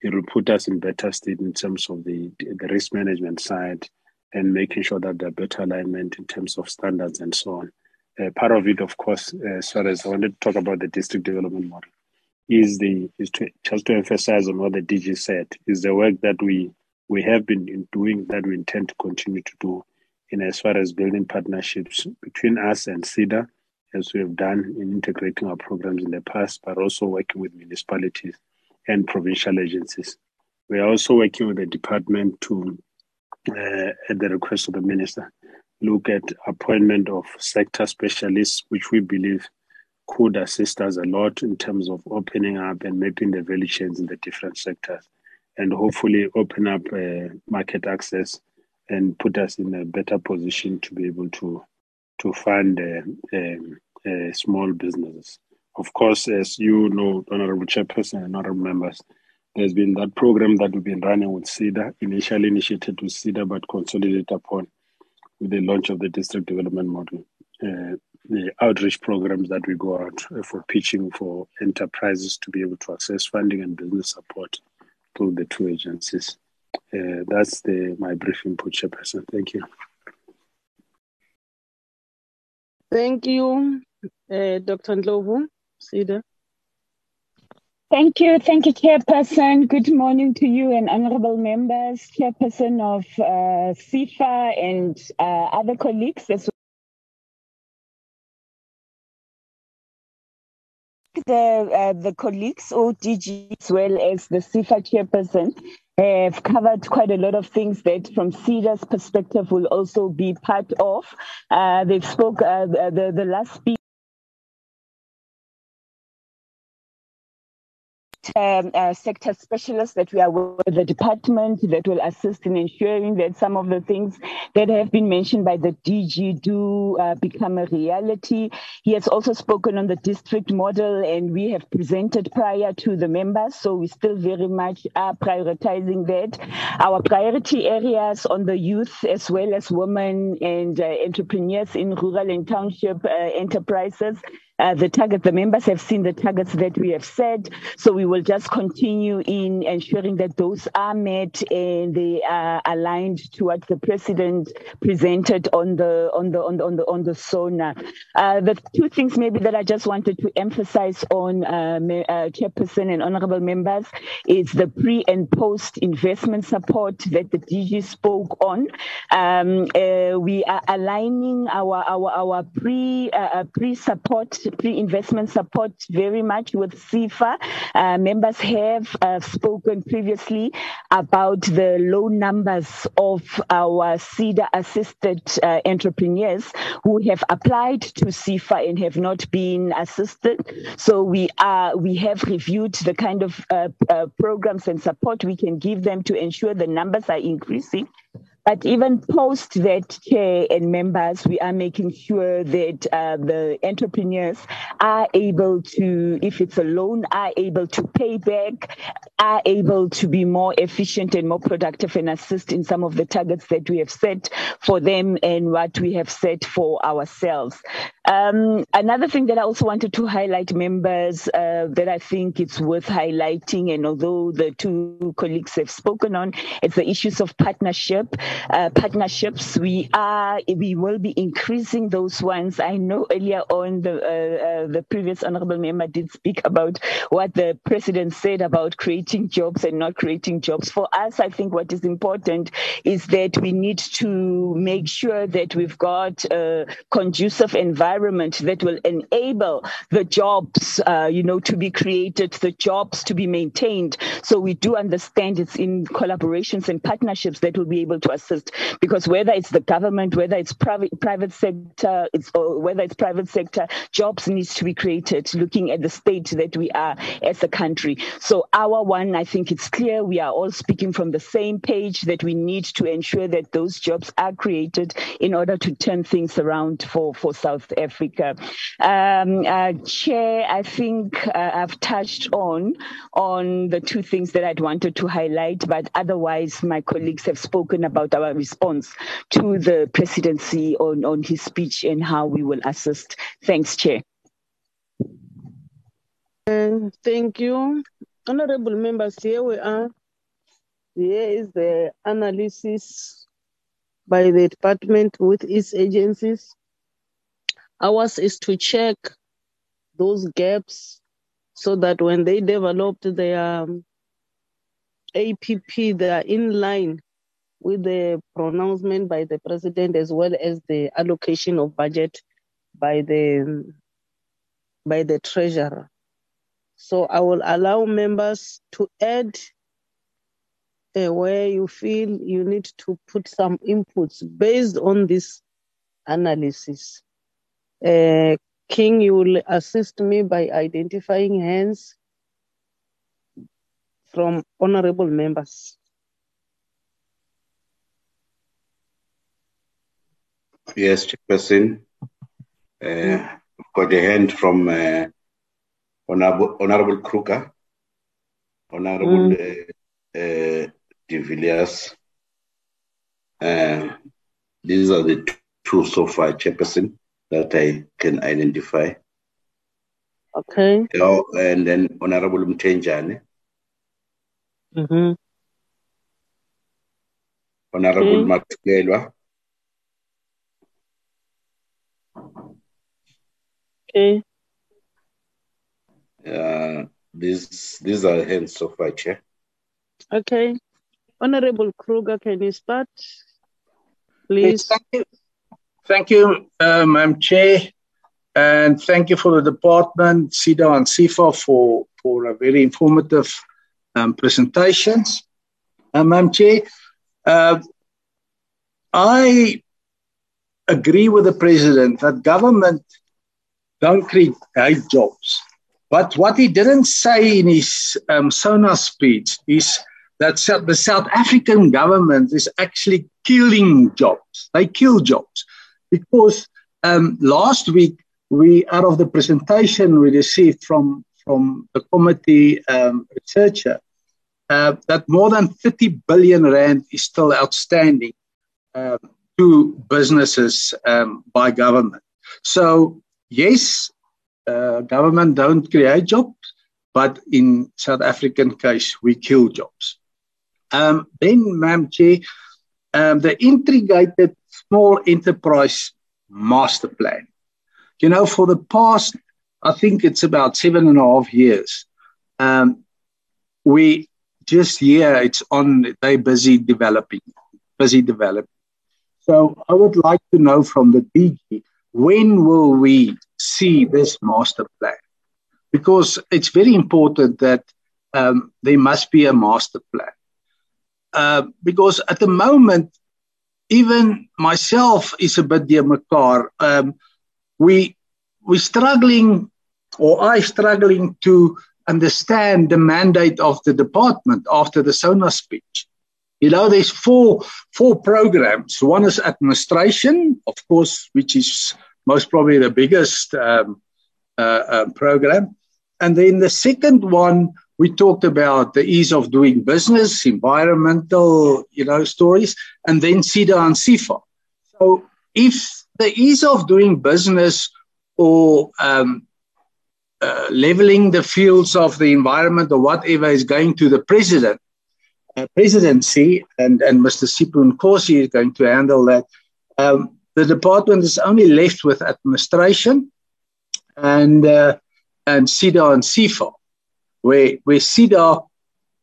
It will put us in better state in terms of the, the risk management side and making sure that there's better alignment in terms of standards and so on. Uh, part of it, of course, as far as I wanted to talk about the district development model is the is to just to emphasize on what the DG said is the work that we we have been doing that we intend to continue to do in as far as building partnerships between us and SEDA, as we have done in integrating our programs in the past, but also working with municipalities and provincial agencies. We are also working with the department to, uh, at the request of the minister, look at appointment of sector specialists, which we believe could assist us a lot in terms of opening up and mapping the value chains in the different sectors, and hopefully open up uh, market access and put us in a better position to be able to to fund uh, um, uh, small businesses. Of course, as you know, Honorable Chairperson and honorable members, there's been that program that we've been running with SEDA, initially initiated with SEDA, but consolidated upon with the launch of the district development model. Uh, the outreach programs that we go out for pitching for enterprises to be able to access funding and business support through the two agencies. Uh, that's the my brief input, Chairperson. Thank you. Thank you, uh, Dr. Ndlovu. SEDA. Thank you. Thank you, Chairperson. Good morning to you and honorable members, Chairperson of uh, SEFA and uh, other colleagues as well. The, uh, the colleagues, ODG, as well as the SEFA chairperson, have covered quite a lot of things that from SEDA's perspective will also be part of. Uh, they've spoke, uh, the, the last speaker um, uh, sector specialists that we are with the department that will assist in ensuring that some of the things that have been mentioned by the DG do uh, become a reality. He has also spoken on the district model, and we have presented prior to the members, so we still very much are prioritizing that. Our priority areas on the youth as well as women and uh, entrepreneurs in rural and township uh, enterprises uh, the target, the members have seen the targets that we have set. So we will just continue in ensuring that those are met and they are aligned to what the president presented on the on the on the on the, on the SONA. Uh, the two things maybe that I just wanted to emphasize on uh, uh, chairperson and honorable members is the pre and post investment support that the DG spoke on. Um, uh, we are aligning our our our pre uh, pre support pre-investment support very much with SEFA. Uh, members have uh, spoken previously about the low numbers of our SEDA-assisted uh, entrepreneurs who have applied to SEFA and have not been assisted. So we are we have reviewed the kind of uh, uh, programs and support we can give them to ensure the numbers are increasing. But even post that chair and members, we are making sure that uh, the entrepreneurs are able to, if it's a loan, are able to pay back, are able to be more efficient and more productive and assist in some of the targets that we have set for them and what we have set for ourselves. Um, another thing that I also wanted to highlight, members, uh, that I think it's worth highlighting, and although the two colleagues have spoken on, it's the issues of partnership uh, partnerships. We are we will be increasing those ones. I know earlier on the uh, uh, the previous honourable member did speak about what the president said about creating jobs and not creating jobs. For us, I think what is important is that we need to make sure that we've got a conducive environment that will enable the jobs, uh, you know, to be created, the jobs to be maintained. So we do understand it's in collaborations and partnerships that we'll be able to assist because whether it's the government, whether it's private private sector, it's or whether it's private sector, jobs needs to be created. Looking at the state that we are as a country, so our one, I think it's clear we are all speaking from the same page that we need to ensure that those jobs are created in order to turn things around for for South Africa. Um, uh, Chair, I think uh, I've touched on on the two things that I'd wanted to highlight, but otherwise my colleagues have spoken about our response to the presidency on, on his speech and how we will assist. Thanks, Chair. Uh, thank you. Honorable members, here we are. Here is the analysis by the department with its agencies. Ours is to check those gaps so that when they developed their APP, they are in line with the pronouncement by the president as well as the allocation of budget by the by the treasurer. So I will allow members to add uh, where you feel you need to put some inputs based on this analysis. Uh, King, you will assist me by identifying hands from honorable members. Yes, Chairperson. Uh, got a hand from uh, Honorable, Honorable Kruger, Honorable uh, uh, De Villiers. Uh, these are the two so far, Chairperson, that I can identify. Okay. Yeah, and then Honorable Mtenjane, Mm-hmm. Honorable Okay. Matskelwa, Okay. uh, these these are hands so far, Chair. Okay. Honorable Kruger, can you start? Please. Thank you. Thank you, uh, Madam Chair, and thank you for the department, SEDA and SEFA for, for a very informative um, presentations. Uh, Madam Chair, uh, I agree with the President that government don't create jobs. But what he didn't say in his um, SONA speech is that the South African government is actually killing jobs. They kill jobs because um, last week we, out of the presentation we received from from the committee um, researcher, uh, that more than 30 billion rand is still outstanding uh, to businesses um, by government. So yes, uh, government don't create jobs, but in South African case, we kill jobs. Um, then, Ma'am Chair, um, the integrated small enterprise master plan. You know, for the past, I think it's about seven and a half years, um, we just here it's on. They busy developing, busy developing. So I would like to know from the DG when will we see this master plan? Because it's very important that um, there must be a master plan. Uh, because at the moment, even myself is a bit dear Makar. Um, we we're struggling, or I struggling to understand the mandate of the department after the SONA speech. You know, there's four four programs. One is administration, of course, which is most probably the biggest um, uh, uh, program, and then the second one we talked about the ease of doing business, environmental, you know, stories, and then SEDA and SEFA. So if the ease of doing business or um, uh, leveling the fields of the environment or whatever is going to the president, presidency, and, and Mr. Sipho Nkosi is going to handle that. Um, the department is only left with administration and uh, and SEDA and SEFA, where where SEDA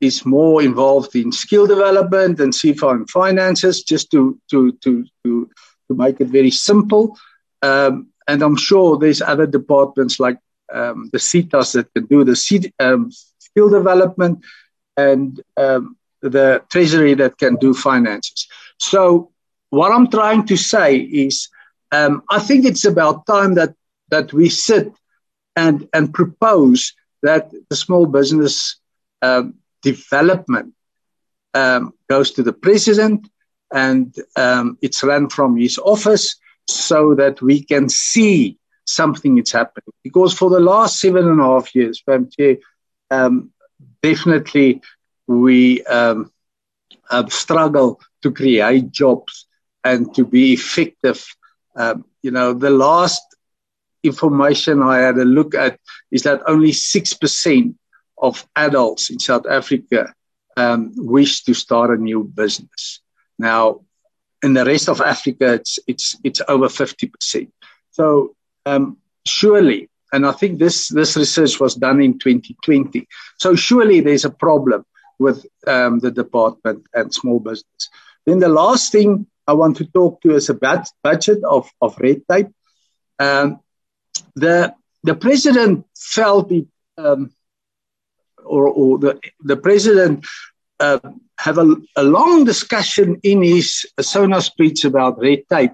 is more involved in skill development and SEFA in finances, just to to to to, to make it very simple. Um, and I'm sure there's other departments like um, the SETAs that can do the C, um, skill development and um, the treasury that can do finances. So what I'm trying to say is, um, I think it's about time that that we sit and and propose that the small business um, development um, goes to the president and um, it's run from his office so that we can see something is happening. Because for the last seven and a half years, Madam um, definitely we um, have struggled to create jobs and to be effective. Um, you know, the last information I had a look at is that only 6% of adults in South Africa um, wish to start a new business. Now, in the rest of Africa, it's, it's, it's over 50%. So um, surely, and I think this, this research was done in 2020, so surely there's a problem with um, the department and small business. Then the last thing I want to talk to is a budget of, of red tape. Um, the the president felt it, um, or, or the the president uh, have a, a long discussion in his Sona speech about red tape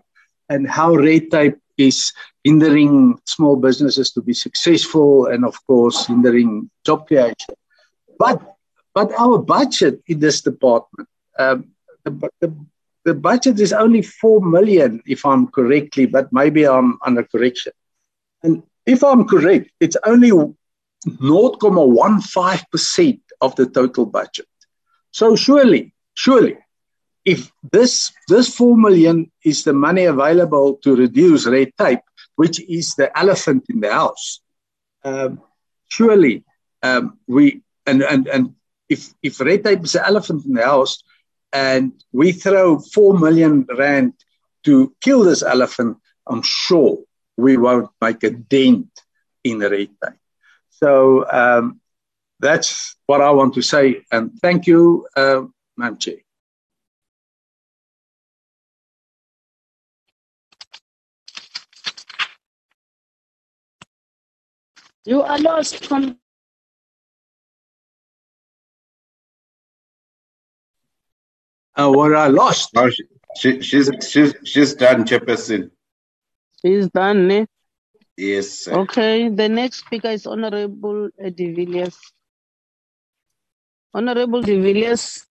and how red tape is hindering small businesses to be successful and of course hindering job creation. But but our budget in this department, um, the, the, the budget is only four million, if I'm correctly, but maybe I'm under correction. And if I'm correct, it's only 0.15% of the total budget. So surely, surely, if this this four million is the money available to reduce red tape, which is the elephant in the house, um, surely um, we and and and if if red tape is the elephant in the house, and we throw four million rand to kill this elephant, I'm sure we won't make a dent in red tape. So um, that's what I want to say. And thank you, uh, Madam Chair. You are lost from uh, what I lost. No, she, she, she's she's she's done, Chairperson. She's done, ne? Yes. Sir. Okay, the next speaker is Honorable De Villiers. Honorable De Villiers,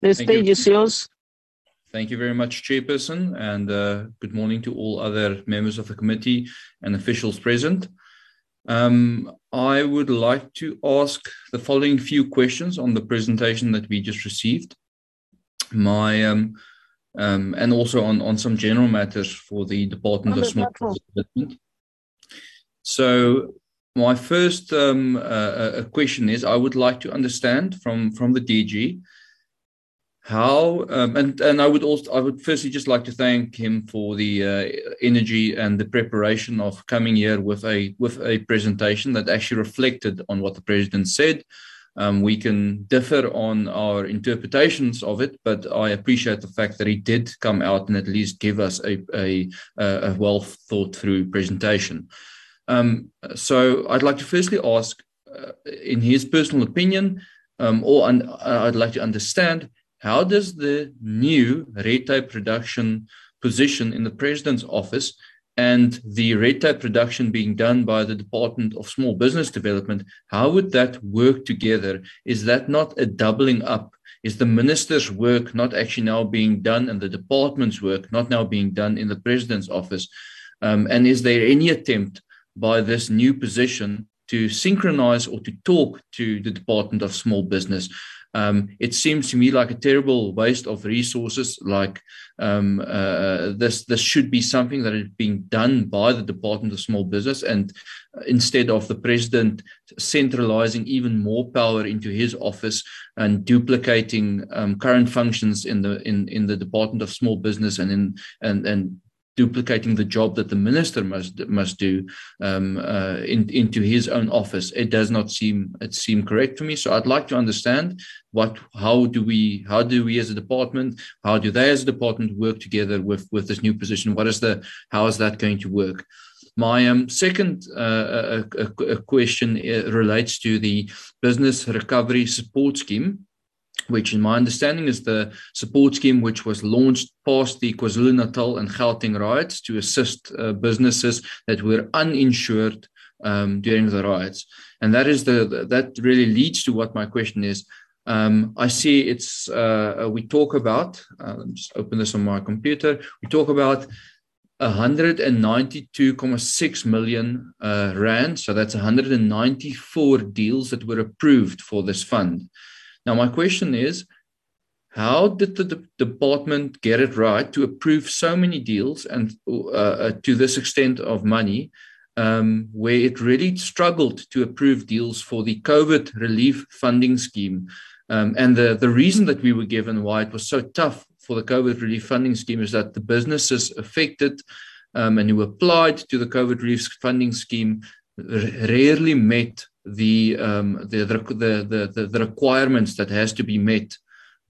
the Thank stage you. is yours. Thank you very much, Chairperson, and uh, good morning to all other members of the committee and officials present. Um, I would like to ask the following few questions on the presentation that we just received. My um, um, and also on, on some general matters for the Department of Small. Business. So my first um, uh, uh, question is, I would like to understand from from the DG how um, and and I would also I would firstly just like to thank him for the uh, energy and the preparation of coming here with a with a presentation that actually reflected on what the president said. Um, we can differ on our interpretations of it, but I appreciate the fact that he did come out and at least give us a a, a well thought through presentation. Um, so I'd like to firstly ask, uh, in his personal opinion, um, or un- I'd like to understand how does the new red tape reduction position in the president's office and the red tape reduction being done by the Department of Small Business Development, how would that work together? Is that not a doubling up? Is the minister's work not actually now being done and the department's work not now being done in the president's office? Um, and is there any attempt by this new position to synchronize or to talk to the Department of Small Business? Um, it seems to me like a terrible waste of resources. Like um, uh, this, this should be something that is being done by the Department of Small Business, and instead of the president centralizing even more power into his office and duplicating um, current functions in the in in the Department of Small Business and in and and duplicating the job that the minister must must do um, uh, in, into his own office. It does not seem it seem correct to me. So I'd like to understand what how do we how do we as a department how do they as a department work together with with this new position? What is the how is that going to work? My um, second uh, uh, uh, question uh, relates to the business recovery support scheme which in my understanding is the support scheme which was launched past the KwaZulu-Natal and Gauteng riots to assist uh, businesses that were uninsured um, during the riots. And that is the that really leads to what my question is. Um, I see it's uh, we talk about. Uh, let me just open this on my computer. We talk about 192.6 million uh, rand. So that's 194 deals that were approved for this fund. Now, my question is how did the de- department get it right to approve so many deals and uh, uh, to this extent of money, um, where it really struggled to approve deals for the COVID relief funding scheme? Um, and the, the reason that we were given why it was so tough for the COVID relief funding scheme is that the businesses affected um, and who applied to the COVID relief funding scheme rarely met the, um, the, the, the, the, requirements that has to be met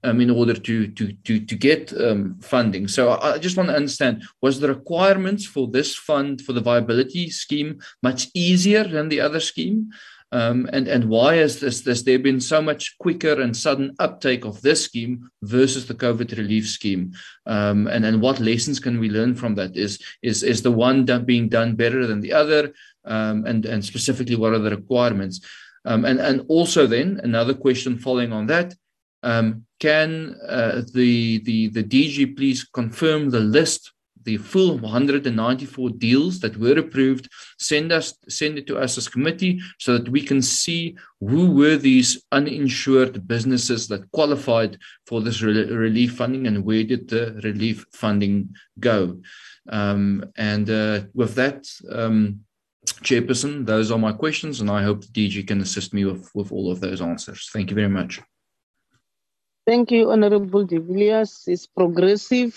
um, in order to to to to get um, funding. So I, just want to understand: was the requirements for this fund for the viability scheme much easier than the other scheme? Um, and and why has this has there been so much quicker and sudden uptake of this scheme versus the COVID relief scheme? Um, and and what lessons can we learn from that? Is is is the one done, being done better than the other? Um, and and specifically, what are the requirements? Um, and and also then another question following on that: um, Can uh, the the the DG please confirm the list the full 194 deals that were approved send us send it to us as a committee so that we can see who were these uninsured businesses that qualified for this re- relief funding and where did the relief funding go um, and uh, with that um, chairperson those are my questions and i hope the dg can assist me with, with all of those answers thank you very much Thank you, Honorable De Villiers. It's progressive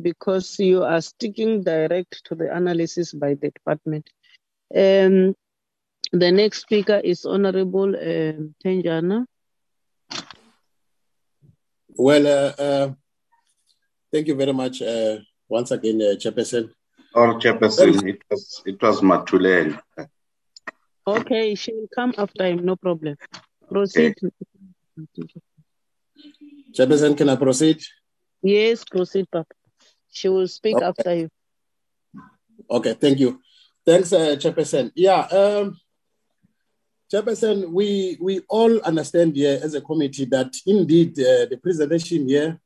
because you are sticking direct to the analysis by the department. Um, the next speaker is Honorable um, Tenjana. Well, uh, uh, thank you very much uh, once again, uh, Chairperson. Or Chairperson, it was it was Matuleng. Okay, she will come after him, no problem. Proceed. Chairperson, can I proceed? Yes, proceed, Papa. She will speak Okay. after you. Okay, thank you. Thanks, uh, Chairperson. Yeah, um, Chairperson, we, we all understand here as a committee that indeed uh, the presentation here,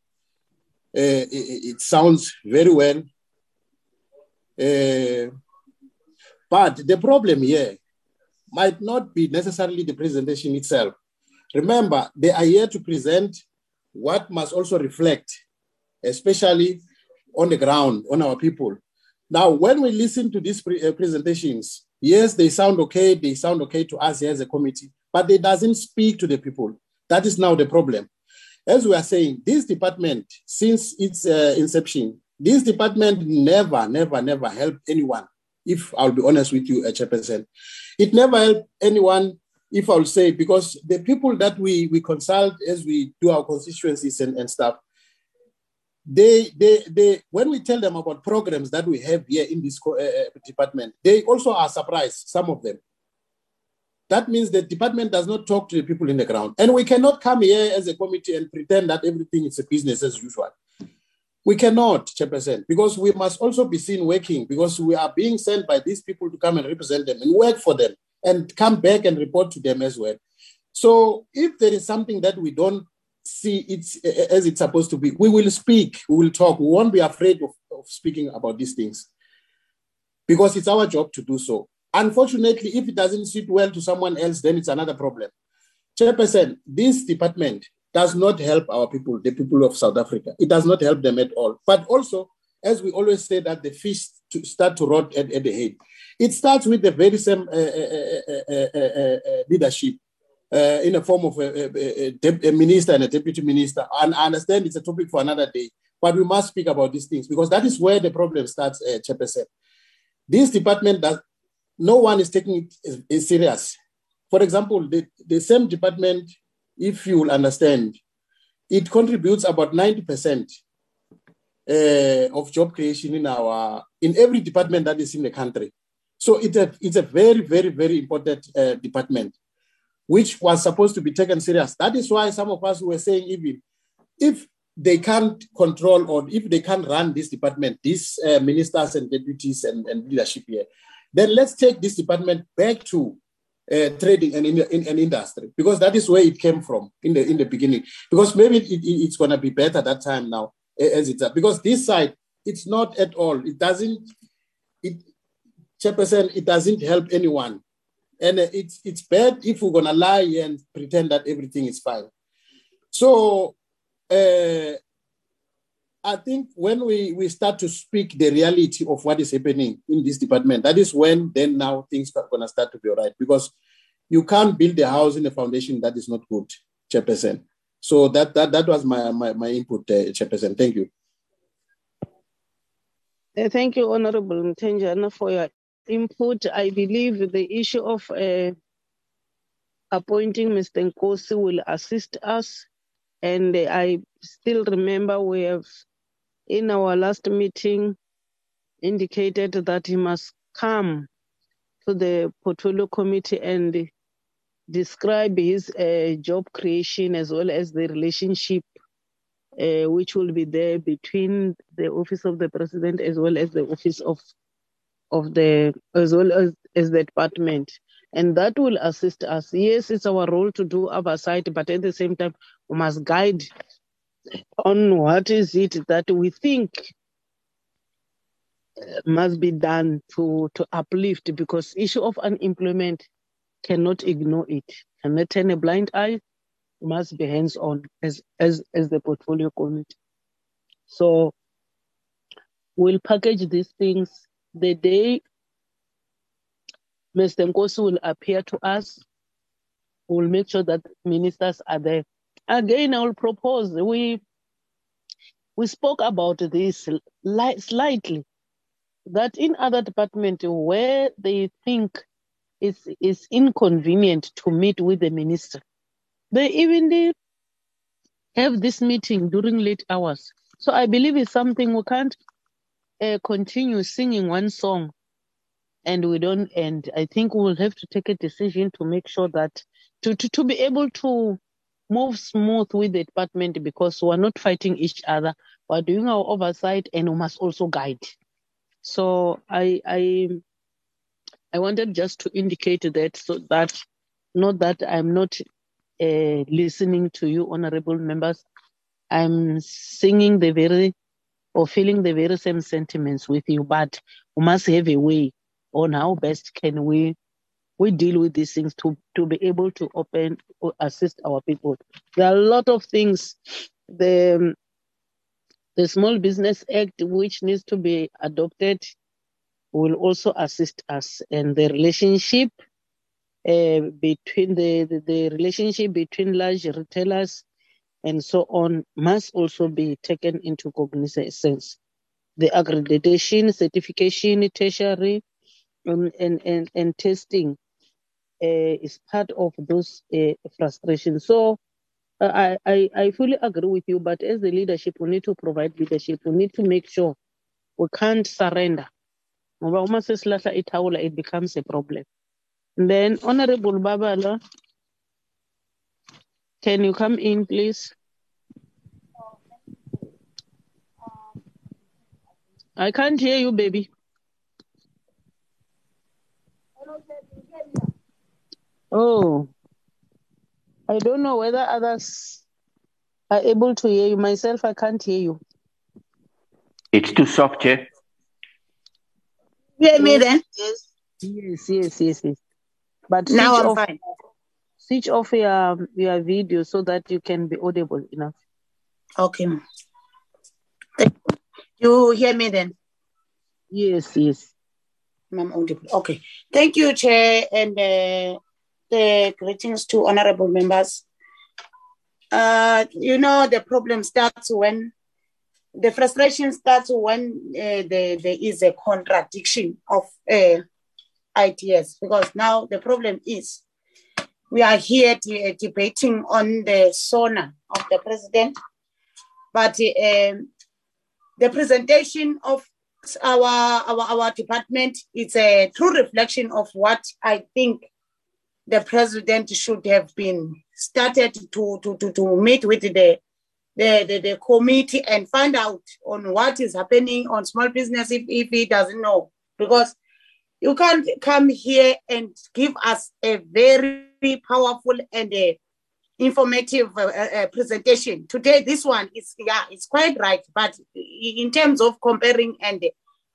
uh, it, it sounds very well. Uh, but the problem here might not be necessarily the presentation itself. Remember, they are here to present what must also reflect, especially on the ground, on our people. Now, when we listen to these pre- uh, presentations, yes, they sound okay. They sound okay to us as a committee, but they doesn't speak to the people. That is now the problem. As we are saying, this department, since its uh, inception, this department never, never, never helped anyone. If I'll be honest with you, Chairperson, it never helped anyone. If I'll say, because the people that we we consult as we do our constituencies and, and stuff, they, they, they, when we tell them about programs that we have here in this co- uh, uh, department, they also are surprised, some of them. That means the department does not talk to the people in the ground. And we cannot come here as a committee and pretend that everything is a business as usual. We cannot, Chairperson, because we must also be seen working, because we are being sent by these people to come and represent them and work for them and come back and report to them as well. So if there is something that we don't see it's as it's supposed to be, we will speak, we will talk. We won't be afraid of, of speaking about these things because it's our job to do so. Unfortunately, if it doesn't sit well to someone else, then it's another problem. Chairperson, this department does not help our people, the people of South Africa. It does not help them at all. But also, as we always say, that the fish to start to rot at, at the head. It starts with the very same uh, uh, uh, uh, uh, leadership in the form of a, a, a, minister and a deputy minister. And I understand it's a topic for another day, but we must speak about these things because that is where the problem starts, uh, Chairperson. This department does, no one is taking it serious. For example, the, the same department, if you will understand, it contributes about 90% uh, of job creation in our in every department that is in the country. So it's a, it's a very, very, very important uh, department, which was supposed to be taken serious. That is why some of us were saying even if they can't control or if they can't run this department, these uh, ministers and deputies and, and leadership here, then let's take this department back to uh, trading and in, in, industry because that is where it came from in the in the beginning. Because maybe it, it- it's going to be better that time now as it's because this side it's not at all. It doesn't. It chairperson. It doesn't help anyone, and uh, it's it's bad if we're gonna lie and pretend that everything is fine. So. Uh, I think when we, we start to speak the reality of what is happening in this department, that is when then now things are going to start to be all right because you can't build a house in a foundation that is not good, Chairperson. So that that, that was my, my, my input, uh, Chairperson. Thank you. Uh, Thank you, Honorable Mtenjana, for your input. I believe the issue of uh, appointing Mr. Nkosi will assist us And I still remember we have, in our last meeting, indicated that he must come to the portfolio committee and describe his uh, job creation as well as the relationship uh, which will be there between the office of the president as well as the office of of the as well as, as the department. And that will assist us. Yes it's our role to do oversight but at the same time we must guide on what is it that we think uh, must be done to to uplift because issue of unemployment cannot ignore it cannot turn a blind eye must be hands on as as as the portfolio committee so we'll package these things the day Mr. Nkosi will appear to us. We'll make sure that ministers are there. Again, I will propose we we spoke about this li- slightly that in other departments where they think it's, it's inconvenient to meet with the minister, they even they have this meeting during late hours. So I believe it's something we can't uh, continue singing one song and we don't end. I think we'll have to take a decision to make sure that to, to, to be able to move smooth with the department because we're not fighting each other. We're doing our oversight and we must also guide. So I I I wanted just to indicate that so that not that I'm not uh, listening to you, honorable members. I'm singing the very or feeling the very same sentiments with you, but we must have a way on how best can we we deal with these things to to be able to open or assist our people. There are a lot of things. The the Small Business Act, which needs to be adopted, will also assist us, and the relationship uh, between the, the the relationship between large retailers and so on must also be taken into cognizance. The accreditation, certification, tertiary, um, and, and, and testing uh, is part of those uh, frustrations. So uh, I, I, I fully agree with you, but as the leadership, we need to provide leadership. We need to make sure we can't surrender. It becomes a problem. And then, Honorable Babala, can you come in, please? I can't hear you, baby. Oh, I don't know whether others are able to hear you. Myself, I can't hear you. It's too soft, yeah? hear me then? Yes, yes, yes, yes. yes. But Now switch I'm off, fine. switch off your your video so that you can be audible enough. Okay. You hear me then? Yes, yes. I'm audible. Okay. Thank you, Chair, and uh, the greetings to honorable members. Uh, you know, the problem starts when the frustration starts when uh, there, there is a contradiction of uh, ideas because now the problem is we are here to, uh, debating on the SONA of the president, but um, the presentation of our, our our department is a true reflection of what I think the president should have been started to to to, to meet with the the, the the committee and find out on what is happening on small business if, if he doesn't know. Because you can't come here and give us a very powerful and informative uh, uh, presentation. Today this one is yeah it's quite right but in terms of comparing and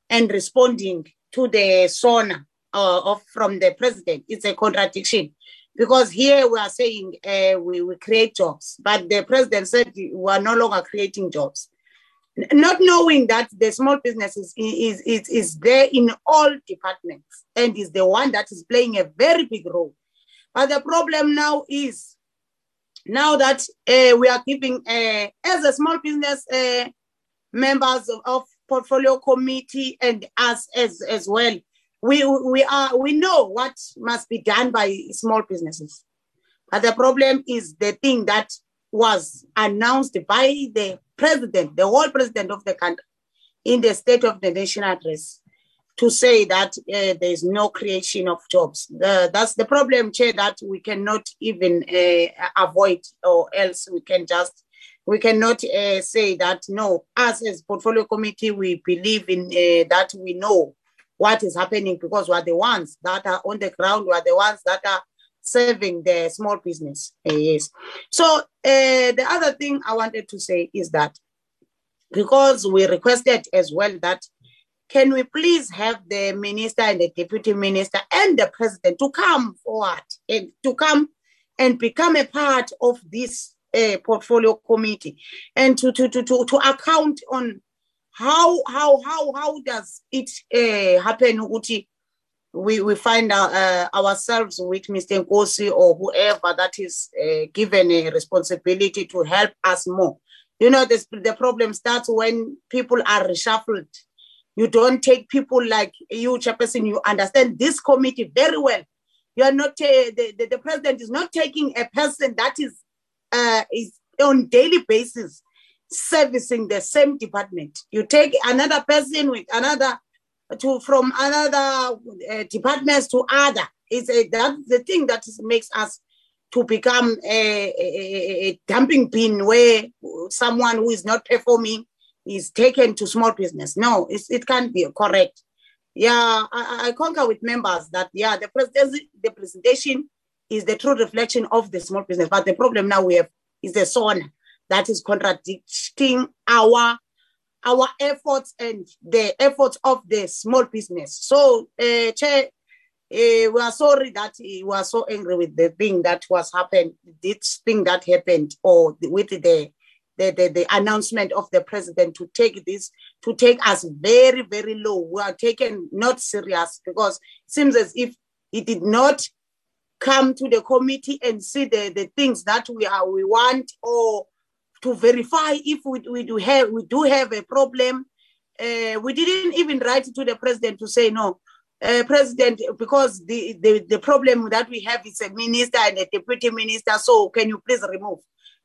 and responding to the sona uh, of from the president it's a contradiction. Because here we are saying uh, we, we create jobs but the president said we are no longer creating jobs. Not knowing that the small business is, is, is, is there in all departments and is the one that is playing a very big role. But the problem now is now that uh, we are giving, uh, as a small business uh, members of, of portfolio committee and us as as well, we we are we know what must be done by small businesses. But the problem is the thing that was announced by the president, the whole president of the country, in the State of the Nation address to say that uh, there is no creation of jobs. The, that's the problem, Chair, that we cannot even uh, avoid, or else we can just we cannot uh, say that no. Us as portfolio committee, we believe in that we know what is happening because we are the ones that are on the ground. We are the ones that are serving the small business. Uh, yes. So uh, the other thing I wanted to say is that because we requested as well that can we please have the minister and the deputy minister and the president to come forward and to come and become a part of this uh, portfolio committee and to, to, to, to, to account on how how how how does it uh, happen Uti? we we find uh, ourselves with Mr. Nkosi or whoever that is uh, given a responsibility to help us more. You know, this, the problem starts when people are reshuffled you don't take people like you, Chairperson. You understand this committee very well. You are not the, the, the president is not taking a person that is is on daily basis servicing the same department. You take another person with another to from another uh, departments to other. It's a, that's the thing that makes us to become a, a, a dumping bin where someone who is not performing is taken to small business. No, it can't be correct. Yeah, I, I concur with members that yeah, the the presentation is the true reflection of the small business. But the problem now we have is the SONA that is contradicting our our efforts and the efforts of the small business. So, uh, Chair, uh, we are sorry that we are so angry with the thing that was happened, this thing that happened, or with the the, the, the announcement of the president to take this, to take us very, very low. We are taken not serious because it seems as if he did not come to the committee and see the, the things that we are we want or to verify if we, we do have we do have a problem. Uh, we didn't even write to the president to say no. Uh, president, because the, the, the problem that we have is a minister and a deputy minister, so can you please remove?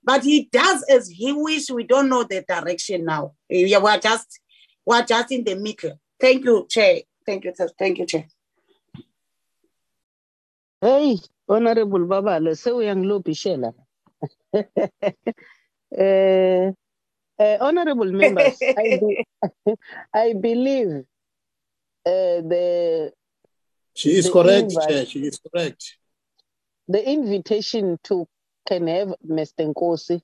But he does as he wish. We don't know the direction now. Yeah, we're just we're just in the middle. Thank you, Chair. Thank you, thank you, Chair. Hey, Honorable Baba, so young Lopishela. *laughs* uh, uh, honorable members, I, be, *laughs* I believe uh, the she is correct, Chair. She is correct. The invitation to can have Mr. Nkosi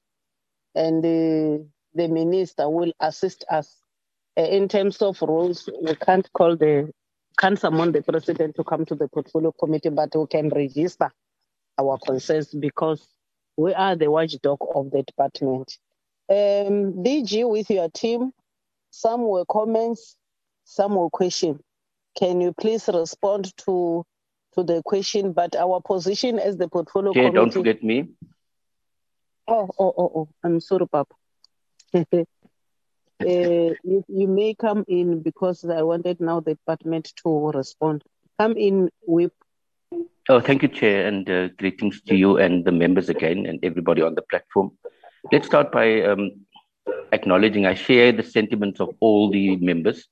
and the, the minister will assist us. Uh, in terms of rules, we can't call the, can't summon the president to come to the portfolio committee, but we can register our concerns because we are the watchdog of the department. Um, DG, with your team, some were comments, some were questions. Can you please respond to to the question, but our position as the portfolio okay, committee. don't forget me. Oh, oh, oh, oh, I'm sorry, Papa. uh, *laughs* you, you may come in because I wanted now the department to respond. Come in, Whip. Oh, thank you, Chair, and uh, greetings to you and the members again and everybody on the platform. Let's start by um, acknowledging I share the sentiments of all the members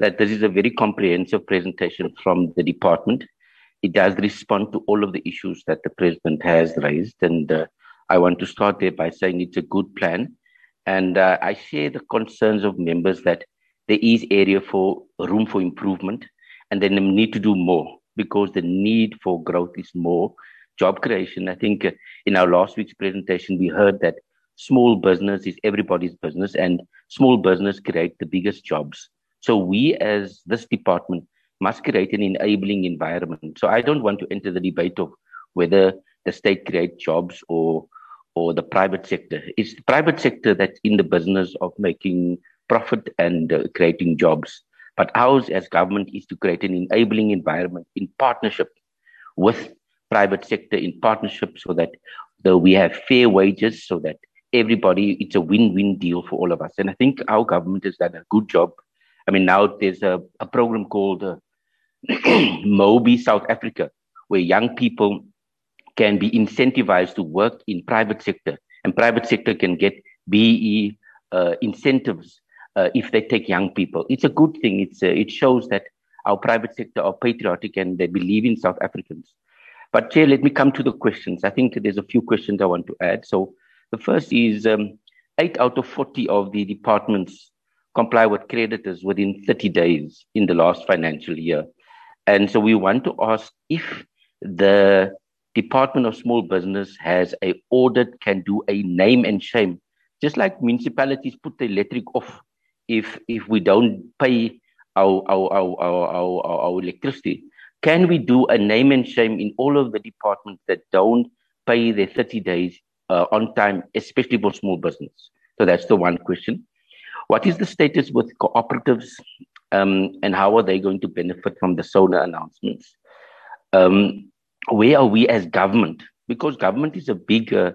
that this is a very comprehensive presentation from the department it does respond to all of the issues that the president has raised. And uh, I want to start there by saying it's a good plan. And uh, I share the concerns of members that there is area for room for improvement and then need to do more because the need for growth is more job creation. I think uh, in our last week's presentation, we heard that small business is everybody's business and small business create the biggest jobs. So we as this department must create an enabling environment. So I don't want to enter the debate of whether the state creates jobs or or the private sector. It's the private sector that's in the business of making profit and uh, creating jobs. But ours as government is to create an enabling environment in partnership with private sector in partnership so that the, we have fair wages so that everybody, it's a win-win deal for all of us. And I think our government has done a good job. I mean, now there's a, a program called uh, *clears throat* Mobi, South Africa, where young people can be incentivized to work in private sector and private sector can get BE uh, incentives if they take young people. It's a good thing. It's uh, it shows that our private sector are patriotic and they believe in South Africans. But Chair, let me come to the questions. I think there's a few questions I want to add. So the first is um, eight out of 40 of the departments comply with creditors within 30 days in the last financial year. And so we want to ask if the Department of Small Business has a audit, can do a name and shame, just like municipalities put the electric off if if we don't pay our our our our, our, electricity. Can we do a name and shame in all of the departments that don't pay their 30 days uh, on time, especially for small business? So that's the one question. What is the status with cooperatives um, and how are they going to benefit from the SONA announcements? Um, where are we as government? Because government is a big uh,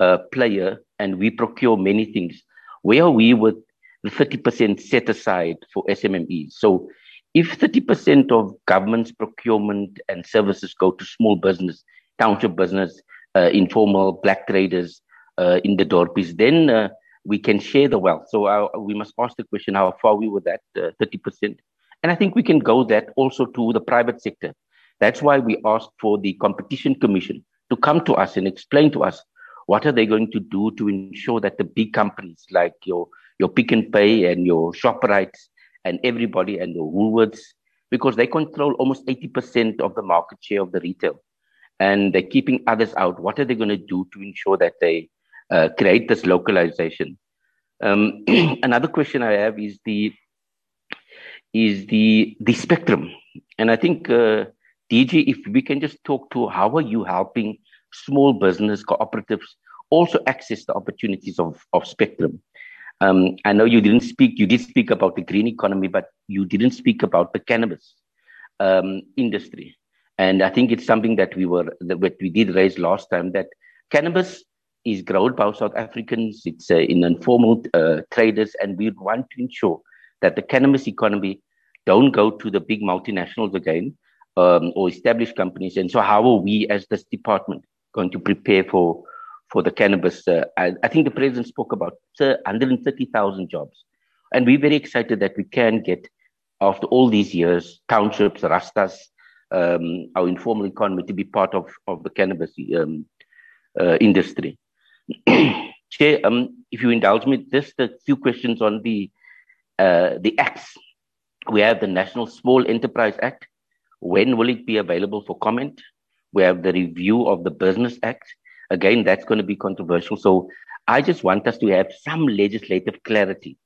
uh, player and we procure many things. Where are we with the 30% set aside for SMMEs? So if 30% of government's procurement and services go to small business, township business, uh, informal black traders uh, in the dorpies, then uh, we can share the wealth. So uh, we must ask the question, how far we were that 30%? And I think we can go that also to the private sector. That's why we asked for the Competition Commission to come to us and explain to us what are they going to do to ensure that the big companies like your your Pick n Pay and your Shoprites and everybody and the Woolworths, because they control almost 80% of the market share of the retail, and they're keeping others out. What are they going to do to ensure that they uh, create this localization? Um, *clears throat* another question I have is the is the the spectrum, and I think uh, DG, if we can just talk to how are you helping small business cooperatives also access the opportunities of, of spectrum? Um, I know you didn't speak, you did speak about the green economy, but you didn't speak about the cannabis um, industry. And I think it's something that we were, that we did raise last time that cannabis is grown by South Africans. It's uh, in informal uh, traders, and we want to ensure that the cannabis economy don't go to the big multinationals again, um, or established companies. And so, how are we as this department going to prepare for for the cannabis? Uh, I, I, think the president spoke about uh, 130,000 jobs, and we're very excited that we can get after all these years townships, rastas, um, our informal economy to be part of of the cannabis um, uh, industry. *clears throat* Chair, um, if you indulge me, just a few questions on the uh, the acts. We have the National Small Enterprise Act, when will it be available for comment? We have the review of the Business Act. Again, that's going to be controversial. So I just want us to have some legislative clarity.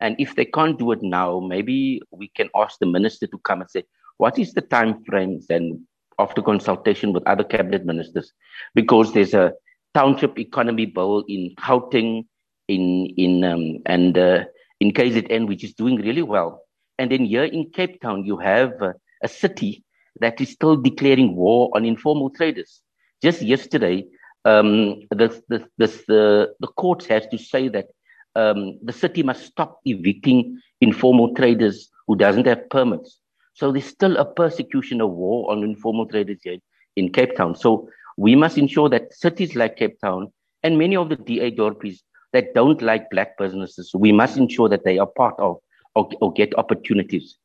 And if they can't do it now, maybe we can ask the minister to come and say, what is the time frames and after consultation with other cabinet ministers? Because there's a township economy bill in Gauteng, in in um, and uh, in KZN, which is doing really well. And then here in Cape Town, you have uh, a city that is still declaring war on informal traders. Just yesterday, um, the, the, the, the courts has to say that um, the city must stop evicting informal traders who doesn't have permits. So there's still a persecution, of war on informal traders here in Cape Town. So we must ensure that cities like Cape Town and many of the DA dorpies that don't like black businesses, we must ensure that they are part of or, or get opportunities.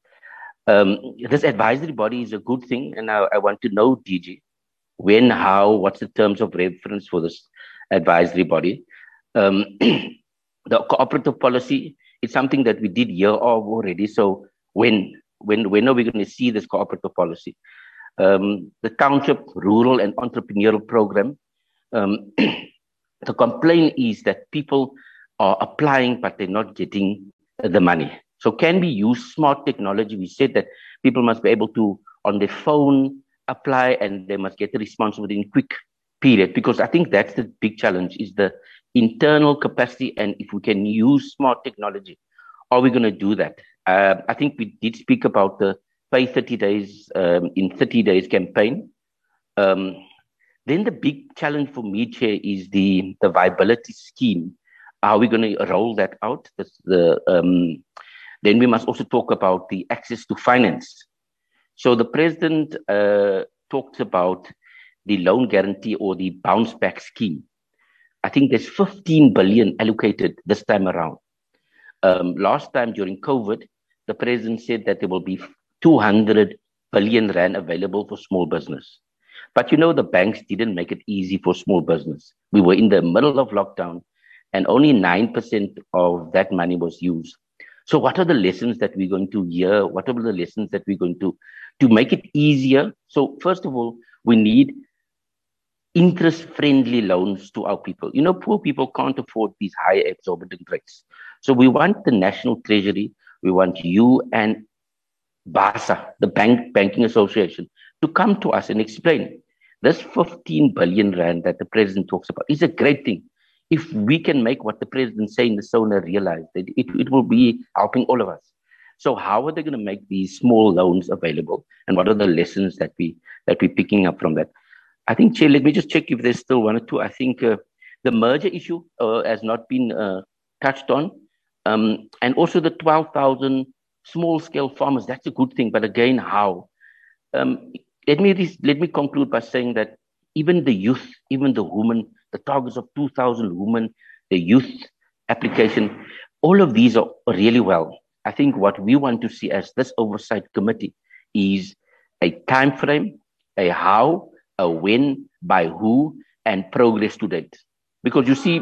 Um, this advisory body is a good thing, and I, I want to know, DG, when, how, what's the terms of reference for this advisory body? Um, *clears throat* the cooperative policy is something that we did year of already. So when when when are we going to see this cooperative policy? Um, the township rural and entrepreneurial program. Um, *clears throat* the complaint is that people are applying, but they're not getting the money. So can we use smart technology? We said that people must be able to, on their phone, apply and they must get the response within quick period. Because I think that's the big challenge is the internal capacity. And if we can use smart technology, are we going to do that? Uh, I think we did speak about the pay 30 days um, in 30 days campaign. Um, then the big challenge for me, Chair, is the, the viability scheme. Are we going to roll that out? The, the um, then we must also talk about the access to finance. So the president uh, talked about the loan guarantee or the bounce back scheme. I think there's 15 billion allocated this time around. Um, last time during COVID, the president said that there will be 200 billion rand available for small business. But you know, the banks didn't make it easy for small business. We were in the middle of lockdown and only 9% of that money was used. So what are the lessons that we're going to hear? What are the lessons that we're going to, to make it easier? So first of all, we need interest friendly loans to our people. You know, poor people can't afford these high exorbitant rates. So we want the National Treasury, we want you and BASA, the Bank Banking Association, to come to us and explain this 15 billion rand that the president talks about is a great thing. If we can make what the president saying the SONA realize, that it, it will be helping all of us. So how are they going to make these small loans available? And what are the lessons that we that we're picking up from that? I think, Chair, let me just check if there's still one or two. I think uh, the merger issue uh, has not been uh, touched on. Um, and also the 12,000 small scale farmers, that's a good thing. But again, how? Um, let me let me conclude by saying that even the youth, even the women, the targets of 2,000 women, the youth application, all of these are really well. I think what we want to see as this oversight committee is a time frame, a how, a when, by who, and progress to date. Because you see,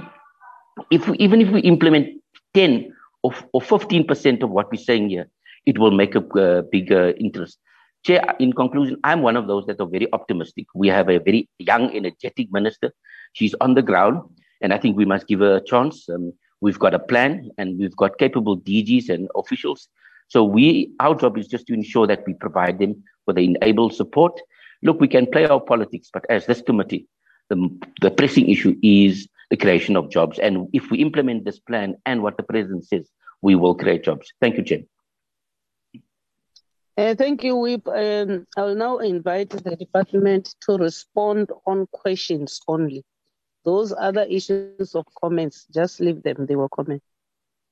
if we, even if we implement 10 or, or 15% of what we're saying here, it will make a uh, bigger interest. Chair, in conclusion, I'm one of those that are very optimistic. We have a very young, energetic minister. She's on the ground, and I think we must give her a chance. Um, we've got a plan, and we've got capable DGs and officials. So we, our job is just to ensure that we provide them with the enabled support. Look, we can play our politics, but as this committee, the, the pressing issue is the creation of jobs. And if we implement this plan and what the president says, we will create jobs. Thank you, Chair. Uh, thank you. Um, I'll now invite the department to respond on questions only. Those other issues of comments, just leave them. They will comment.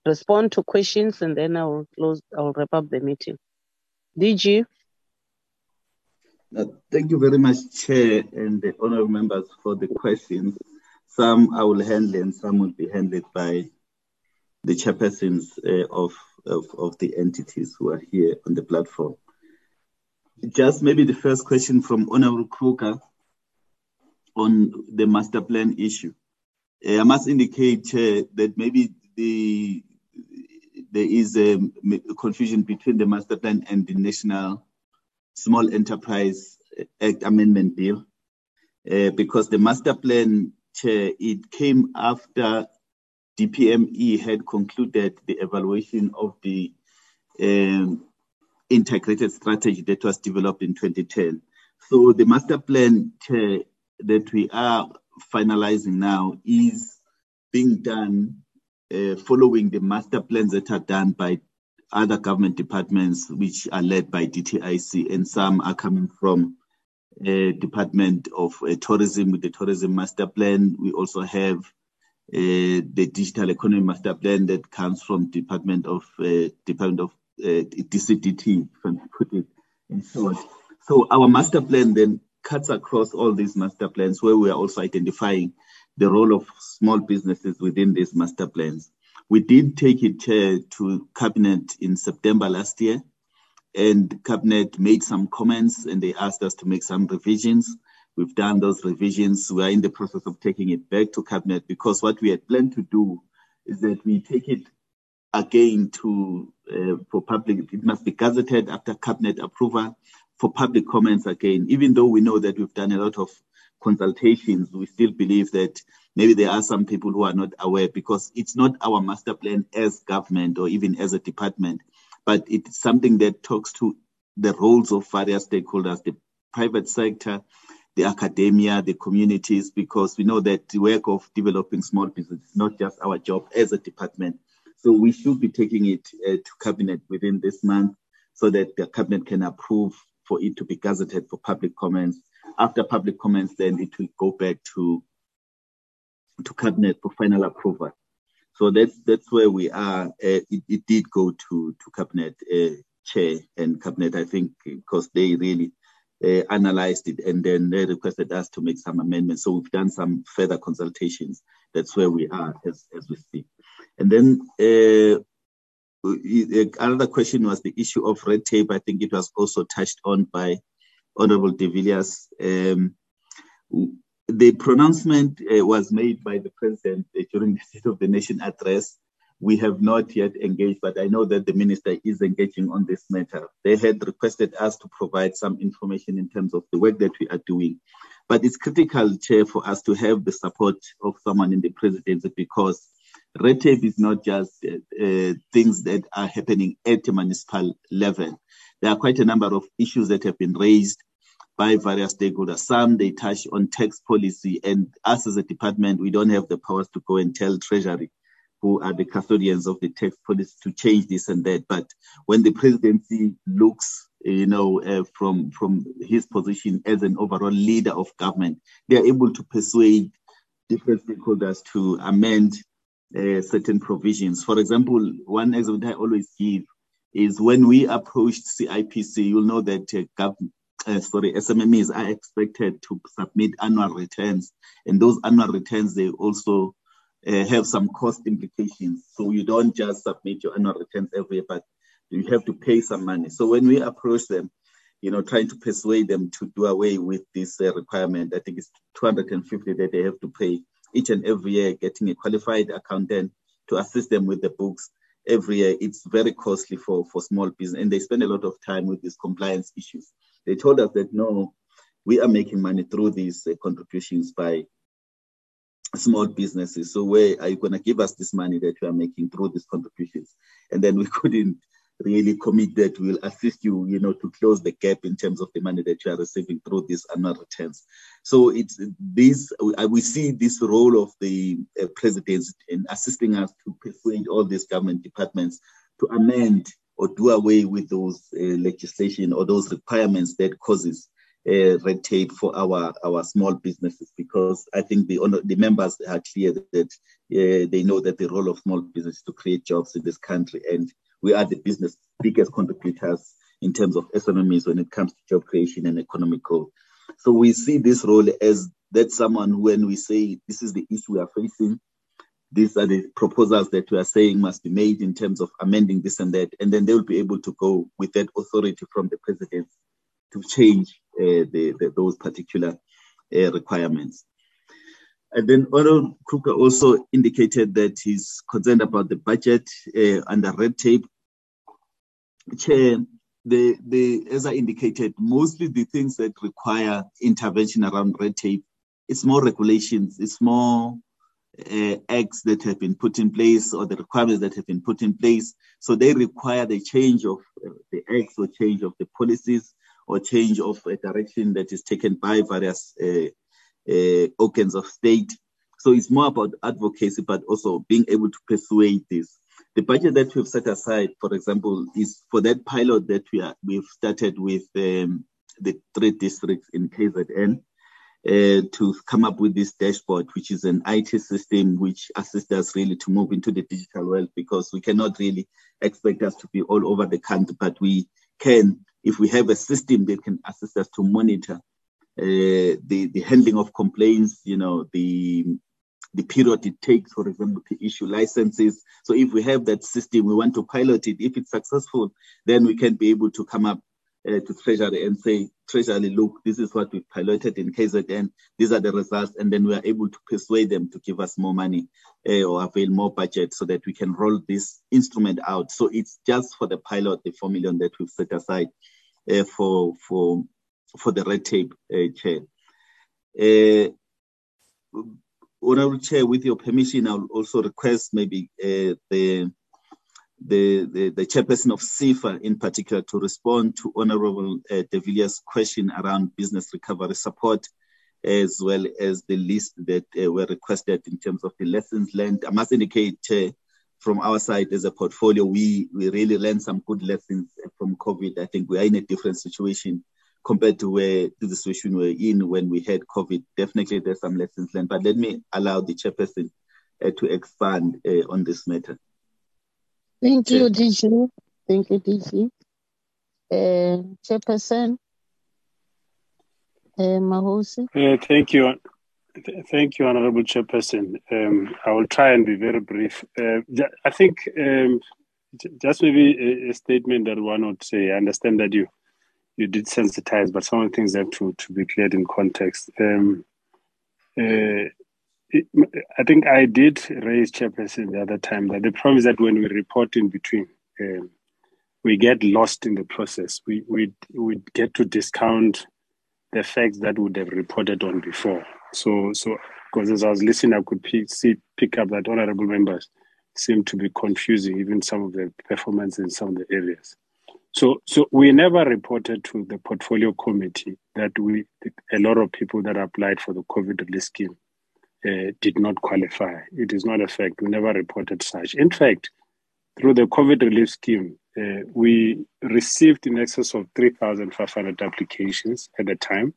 Respond to questions, and then I will close. I will wrap up the meeting. DG. Uh, thank you very much, Chair, and the honourable members for the questions. Some I will handle, and some will be handled by the chairpersons uh, of of, of the entities who are here on the platform. Just maybe the first question from Honorable Kruger on the master plan issue. Uh, I must indicate, Chair, that maybe the there is a, confusion between the master plan and the National Small Enterprise Act Amendment Bill, uh, because the master plan, Chair, it came after DPME had concluded the evaluation of the um, integrated strategy that was developed in 2010. So the master plan uh, that we are finalizing now is being done uh, following the master plans that are done by other government departments, which are led by DTIC, and some are coming from uh, Department of uh, Tourism with the Tourism Master Plan. We also have uh, the digital economy master plan that comes from Department of uh, Department of uh, DCDT, if I put it in short. So our master plan then cuts across all these master plans, where we are also identifying the role of small businesses within these master plans. We did take it to cabinet in September last year, and cabinet made some comments, and they asked us to make some revisions. We've done those revisions. We are in the process of taking it back to cabinet because what we had planned to do is that we take it again to uh, for public. It must be gazetted after cabinet approval for public comments again. Even though we know that we've done a lot of consultations, we still believe that maybe there are some people who are not aware because it's not our master plan as government or even as a department, but it's something that talks to the roles of various stakeholders, the private sector, the academia, the communities, because we know that the work of developing small business is not just our job as a department. So we should be taking it uh, to cabinet within this month so that the cabinet can approve for it to be gazetted for public comments. After public comments, then it will go back to to cabinet for final approval. So that's that's where we are. Uh, it, it, did go to to cabinet uh, chair and cabinet, I think, because they really uh, analyzed it and then they requested us to make some amendments. So we've done some further consultations that's where we are as, as we speak. And then uh, another question was the issue of red tape. I think it was also touched on by Honorable de Villiers. Um, the pronouncement uh, was made by the president uh, during the State of the Nation address. We have not yet engaged, but I know that the minister is engaging on this matter. They had requested us to provide some information in terms of the work that we are doing. But it's critical, Chair, for us to have the support of someone in the presidency because red tape is not just uh, uh, things that are happening at the municipal level. There are quite a number of issues that have been raised by various stakeholders. Some they touch on tax policy, and us as a department, we don't have the powers to go and tell Treasury, who are the custodians of the tax policy, to change this and that. But when the presidency looks you know, uh, from from his position as an overall leader of government, they are able to persuade different stakeholders to amend uh, certain provisions. For example, one example I always give is when we approached CIPC, you'll know that uh. Uh, sorry, SMMEs are expected to submit annual returns, and those annual returns they also uh, have some cost implications. So you don't just submit your annual returns every year, but you have to pay some money. So when we approach them, you know, trying to persuade them to do away with this uh, requirement, I think it's 250 that they have to pay each and every year, getting a qualified accountant to assist them with the books every year. It's very costly for, for small business, and they spend a lot of time with these compliance issues. They told us that no, we are making money through these uh, contributions by small businesses. So where are you going to give us this money that you are making through these contributions? And then we *laughs* couldn't really commit that will assist you, you know, to close the gap in terms of the money that you are receiving through these annual returns. So it's this, we see this role of the uh, presidents in assisting us to persuade all these government departments to amend or do away with those uh, legislation or those requirements that causes uh, red tape for our, our small businesses because I think the, the members are clear that uh, they know that the role of small business is to create jobs in this country and we are the business biggest contributors in terms of SMMEs when it comes to job creation and economic growth. So we see this role as that someone when we say this is the issue we are facing, these are the proposals that we are saying must be made in terms of amending this and that, and then they will be able to go with that authority from the president to change uh, the, the, those particular uh, requirements. And then Oral Kruger also indicated that he's concerned about the budget uh, and the red tape. Chair, the, the, as I indicated, mostly the things that require intervention around red tape, it's more regulations, it's more uh, acts that have been put in place or the requirements that have been put in place. So they require the change of uh, the acts or change of the policies or change of a direction that is taken by various uh, organs of state. So it's more about advocacy, but also being able to persuade this. The budget that we've set aside, for example, is for that pilot that we are, we've started with um, the three districts in KZN uh, to come up with this dashboard, which is an IT system which assists us really to move into the digital world because we cannot really expect us to be all over the country, but we can, if we have a system that can assist us to monitor the the handling of complaints, you know, the the period it takes, for example, to issue licenses. So if we have that system, we want to pilot it. If it's successful, then we can be able to come up uh, to Treasury and say, Treasury, look, this is what we piloted in KZN. These are the results, and then we are able to persuade them to give us more money uh, or avail more budget so that we can roll this instrument out. So it's just for the pilot, the four million that we've set aside uh, for for for the red tape, uh, Chair. Uh, Honorable Chair, with your permission, I'll also request maybe uh, the, the, the, the chairperson of SEFA in particular to respond to Honorable uh, De Villiers' question around business recovery support, as well as the list that uh, were requested in terms of the lessons learned. I must indicate, Chair, from our side as a portfolio, we, we really learned some good lessons from COVID. I think we are in a different situation compared to where to the situation we're in when we had COVID. Definitely, there's some lessons learned. But let me allow the chairperson uh, to expand uh, on this matter. Thank you, DG. Thank you, DG. Uh, chairperson uh, Mahosi. Uh, thank you. Thank you, Honorable Chairperson. Um, I will try and be very brief. Uh, I think um, j- just maybe a, a statement that one would say. I understand that you you did sensitize, but some of the things have to, to be cleared in context. Um, uh, it, I think I did raise Chairperson the other time that the problem is that when we report in between, um, we get lost in the process. We we we get to discount the facts that would have reported on before. So, so because as I was listening, I could see pick up that honourable members seem to be confusing even some of the performance in some of the areas. So, so we never reported to the portfolio committee that we a lot of people that applied for the COVID relief scheme uh, did not qualify. It is not a fact. We never reported such. In fact, through the COVID relief scheme, uh, we received in excess of 3,500 applications at the time,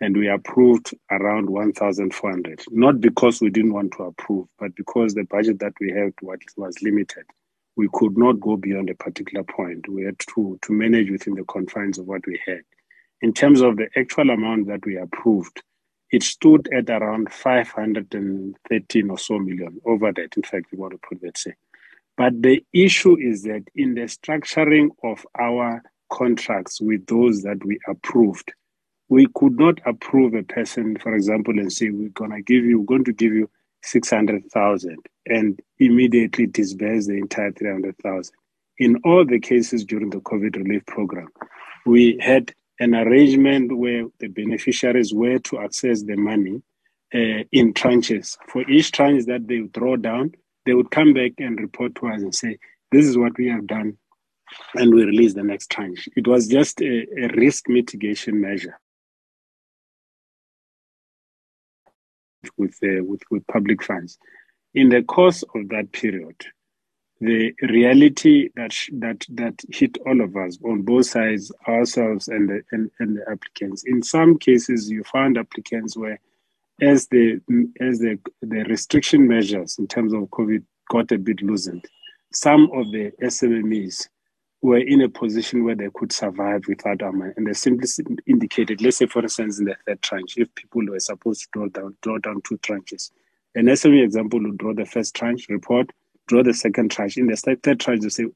and we approved around 1,400. Not because we didn't want to approve, but because the budget that we had was, was limited. We could not go beyond a particular point. We had to, to manage within the confines of what we had. In terms of the actual amount that we approved, it stood at around 513 or so million over that. In fact, we want to put that say. But the issue is that in the structuring of our contracts with those that we approved, we could not approve a person, for example, and say we're gonna give you, we're going to give you six hundred thousand, and immediately disburse the entire three hundred thousand. In all the cases during the COVID relief program, we had an arrangement where the beneficiaries were to access the money uh, in tranches. For each tranche that they would draw down, they would come back and report to us and say, This is what we have done, and we release the next tranche. It was just a, a risk mitigation measure with, uh, with, with public funds. In the course of that period, the reality that sh- that that hit all of us on both sides, ourselves and the and, and the applicants. In some cases, you found applicants where, as the as the the restriction measures in terms of COVID got a bit loosened, some of the SMMEs were in a position where they could survive without our money, and they simply indicated, let's say, for instance, in the third tranche, if people were supposed to draw down draw down two tranches, an SME example would draw the first tranche report draw the second tranche. In the third tranche, they say,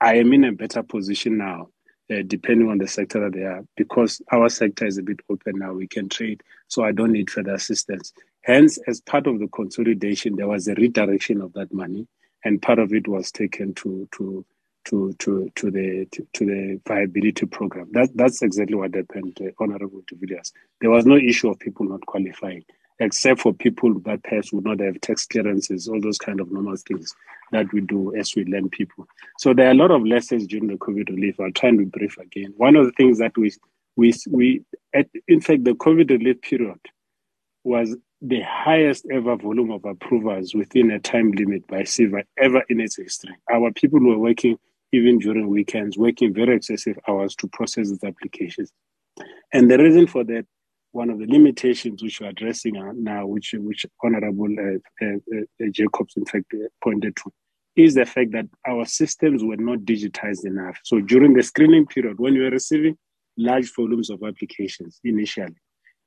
I am in a better position now, uh, depending on the sector that they are, because our sector is a bit open now, we can trade, so I don't need further assistance. Hence, as part of the consolidation, there was a redirection of that money, and part of it was taken to to to to to the to, to the viability program. That that's exactly what happened, uh, Honorable de Villiers. There was no issue of people not qualifying except for people that perhaps would not have tax clearances, all those kind of normal things that we do as we lend people. So there are a lot of lessons during the COVID relief. I'll try and be brief again. One of the things that we we we at, in fact the COVID relief period was the highest ever volume of approvals within a time limit by SEFA ever in its history. Our people were working even during weekends, working very excessive hours to process these applications. And the reason for that one of the limitations which we're addressing now, which which Honorable uh, uh, uh, Jacobs in fact uh, pointed to, is the fact that our systems were not digitized enough. So during the screening period, when you are receiving large volumes of applications initially,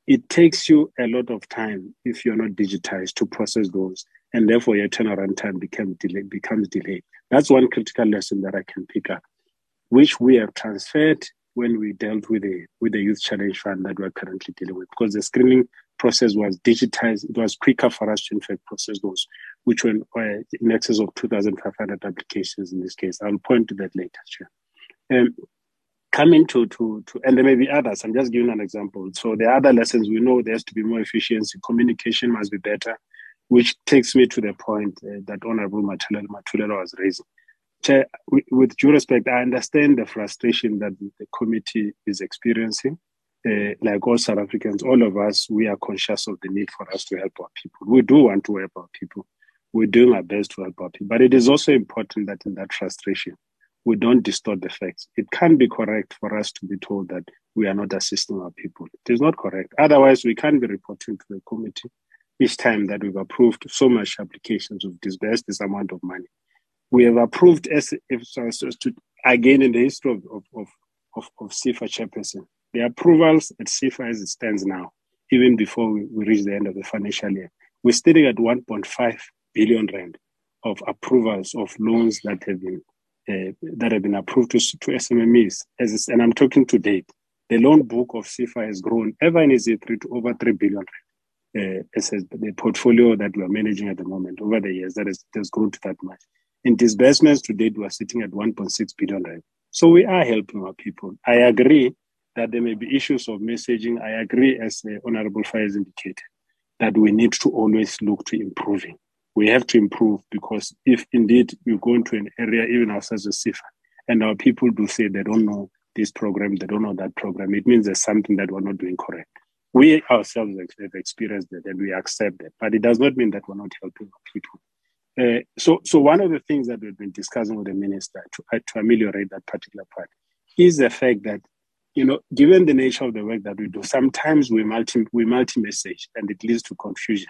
it takes you a lot of time if you're not digitized to process those, and therefore your turnaround time becomes delayed. Becomes delayed. That's one critical lesson that I can pick up, which we have transferred when we dealt with the with the youth challenge fund that we're currently dealing with because the screening process was digitized it was quicker for us to in fact process those which were in excess of 2500 applications in this case i'll point to that later Chair. Um, coming to, to to and there may be others i'm just giving an example so the other lessons we know there has to be more efficiency communication must be better which takes me to the point uh, that honorable Matulelo was raising Chair, with, with due respect, I understand the frustration that the committee is experiencing. Uh, like all South Africans, all of us, we are conscious of the need for us to help our people. We do want to help our people. We're doing our best to help our people. But it is also important that in that frustration, we don't distort the facts. It can't be correct for us to be told that we are not assisting our people. It is not correct. Otherwise, we can't be reporting to the committee each time that we've approved so much applications, we've disbursed this amount of money we have approved as to again in the history of of of, of, of SEFA chairperson. The approvals at SEFA as it stands now even before we, we reach the end of the financial year. We're sitting at 1.5 billion rand of approvals of loans that have been uh, that have been approved to, to SMMEs. As and I'm talking to date, the loan book of SEFA has grown ever in its to over 3 billion uh, as the portfolio that we are managing at the moment over the years that has, has grown to that much. In disbursements to date, we are sitting at 1.6 billion rand. So we are helping our people. I agree that there may be issues of messaging. I agree, as the Honorable Fires indicated, that we need to always look to improving. We have to improve because if indeed you go into an area, even outside the SEFA, and our people do say they don't know this program, they don't know that program, it means there's something that we're not doing correct. We ourselves have experienced that and we accept that, but it does not mean that we're not helping our people. Uh, so, so one of the things that we've been discussing with the minister to, uh, to ameliorate that particular part is the fact that, you know, given the nature of the work that we do, sometimes we multi we multi message and it leads to confusion.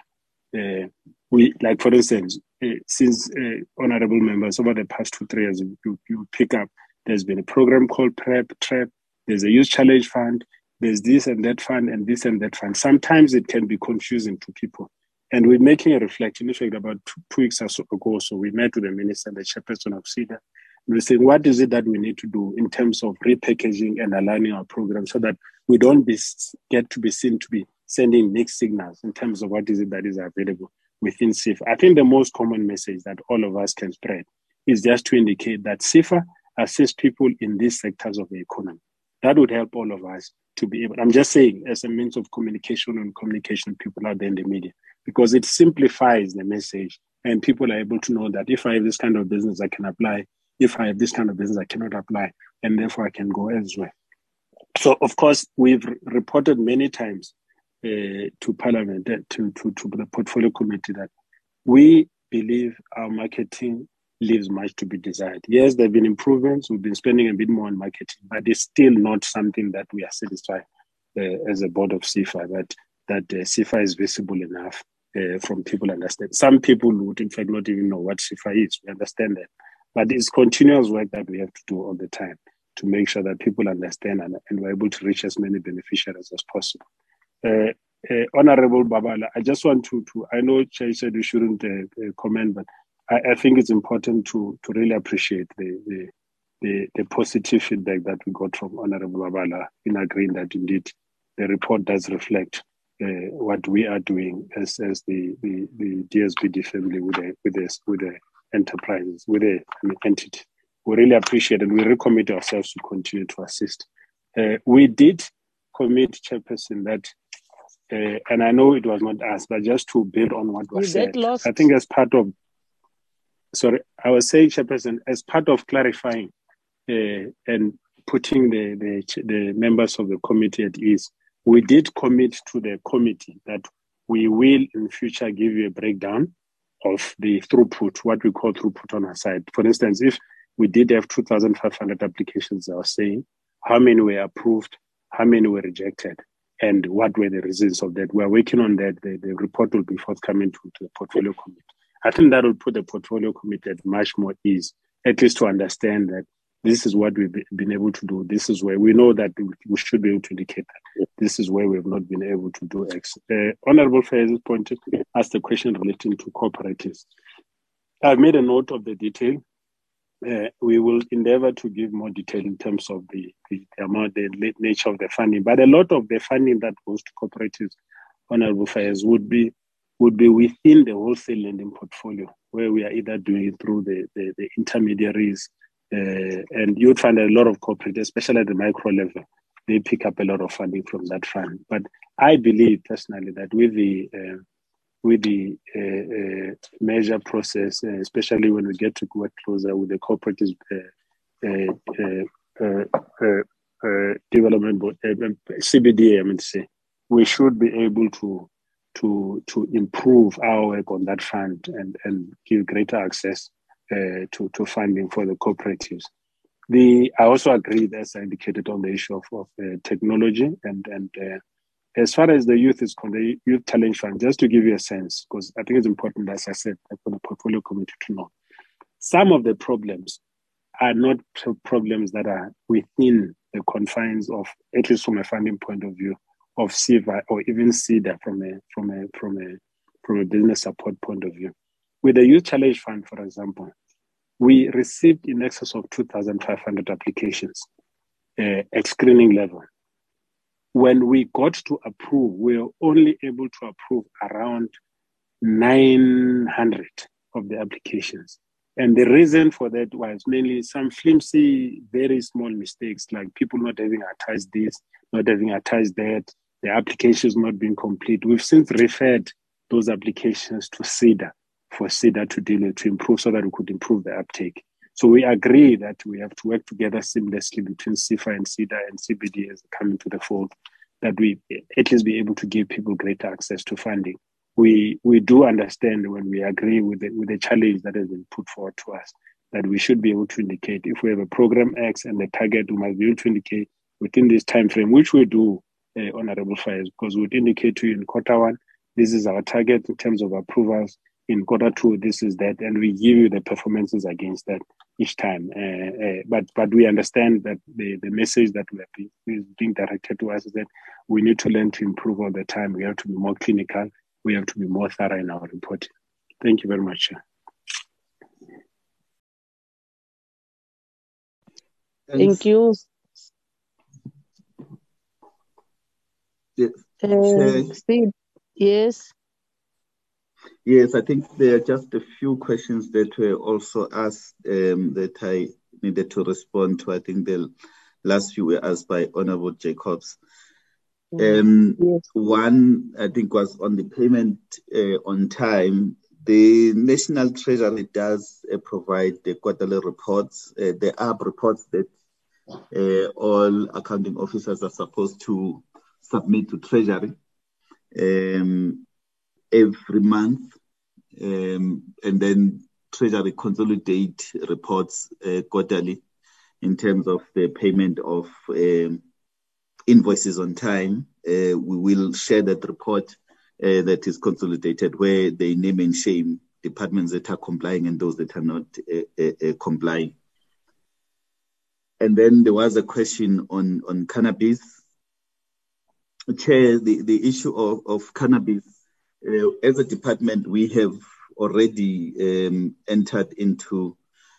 Uh, we like, for instance, uh, since uh, honourable members over the past two three years, you, you pick up. There's been a program called Prep Trap. There's a Youth Challenge Fund. There's this and that fund and this and that fund. Sometimes it can be confusing to people and we're making a reflection. In fact, about two, two weeks ago, so we met with the minister, the chairperson of SEDA. We're saying, what is it that we need to do in terms of repackaging and aligning our program so that we don't be, get to be seen to be sending mixed signals in terms of what is it that is available within SEFA. I think the most common message that all of us can spread is just to indicate that SEFA assists people in these sectors of the economy. That would help all of us to be able, I'm just saying, as a means of communication and communication people are there in the media, because it simplifies the message and people are able to know that if I have this kind of business, I can apply. If I have this kind of business, I cannot apply, and therefore I can go elsewhere. So, of course, we've reported many times uh, to Parliament, uh, to, to, to the Portfolio Committee, that we believe our marketing leaves much to be desired. Yes, there have been improvements. We've been spending a bit more on marketing, but it's still not something that we are satisfied uh, as a board of SEFA that that uh, SEFA is visible enough uh, from people understand. Some people would, in fact, not even know what SEFA is. We understand that. But it's continuous work that we have to do all the time to make sure that people understand and, and we're able to reach as many beneficiaries as possible. Uh, uh, Honorable Babala, I just want to, to I know Chair said we shouldn't uh, uh, comment, but I, I, think it's important to, to really appreciate the, the, the, the, positive feedback that we got from Honorable Babala in agreeing that indeed the report does reflect uh, what we are doing as, as the, the, the DSBD family with the, with the, with the enterprises, with the entity. We really appreciate and we recommit ourselves to continue to assist. Uh, we did commit, Chairperson, that, uh, and I know it was not us, but just to build on what was said, I think as part of, sorry, I was saying, Chairperson, as part of clarifying uh, and putting the, the, the members of the committee at ease, we did commit to the committee that we will in future give you a breakdown of the throughput, what we call throughput on our side. For instance, if we did have 2,500 applications, I was saying, how many were approved, how many were rejected, and what were the reasons of that. We're working on that. The, the report will be forthcoming to, to the portfolio committee. I think that will put the portfolio committee at much more ease, at least to understand that this is what we've been able to do. This is where we know that we should be able to indicate that this is where we have not been able to do X. Uh, Honorable Fairs pointed asked a question relating to cooperatives. I've made a note of the detail. Uh, we will endeavor to give more detail in terms of the, the, the, amount, the nature of the funding. But a lot of the funding that goes to cooperatives, Honorable Fairs, would be would be within the wholesale lending portfolio, where we are either doing it through the, the, the intermediaries uh, and you'd find a lot of cooperatives, especially at the micro level, they pick up a lot of funding from that fund. But I believe personally that with the uh, with the uh, uh merger process, uh, especially when we get to work closer with the cooperative uh, development board, CBDA, I mean to say, we should be able to to to improve our work on that fund and and give greater access uh, to, to funding for the cooperatives. The, I also agree, as I indicated, on the issue of, of uh, technology and, and uh, as far as the youth is concerned, the Youth Challenge Fund, just to give you a sense, because I think it's important, as I said, for the portfolio committee to know, some of the problems are not problems that are within the confines of, at least from a funding point of view, of SEFA or even SEDA from a from a from a from a business support point of view. With the Youth Challenge Fund, for example, we received in excess of 2,500 applications uh, at screening level. When we got to approve, we were only able to approve around 900 of the applications. And the reason for that was mainly some flimsy, very small mistakes, like people not having attached this, not having attached that, the application applications not being complete. We've since referred those applications to SEDA for SEDA to deal with to improve so that we could improve the uptake. So we agree that we have to work together seamlessly between SEFA and SEDA and CBD as they come into the fold, that we at least be able to give people greater access to funding. We we do understand when we agree with the, with the challenge that has been put forward to us that we should be able to indicate if we have a program X and the target, we must be able to indicate within this time frame, which we do, uh, Honorable Fires, because we would indicate to you in quarter one, this is our target in terms of approvals in quarter two, this is that, and we give you the performances against that each time. Uh, uh, but but we understand that the, the message that we are is being directed to us is that we need to learn to improve all the time. We have to be more clinical. We have to be more thorough in our reporting. Thank you very much. Thank you. Yes. Uh, Steve, yes. Yes, I think there are just a few questions that were also asked um, that I needed to respond to. I think the last few were asked by Honorable Jacobs. Um, yes. One, I think, was on the payment uh, on time. The National Treasury does uh, provide the quarterly reports. Uh, there are reports that uh, all accounting officers are supposed to submit to Treasury. Um, every month, um, and then Treasury consolidate reports uh, quarterly in terms of the payment of um, invoices on time. Uh, we will share that report uh, that is consolidated where they name and shame departments that are complying and those that are not uh, uh, uh, complying. And then there was a question on, on cannabis. Chair, the, the issue of, of cannabis uh, as a department, we have already um, entered into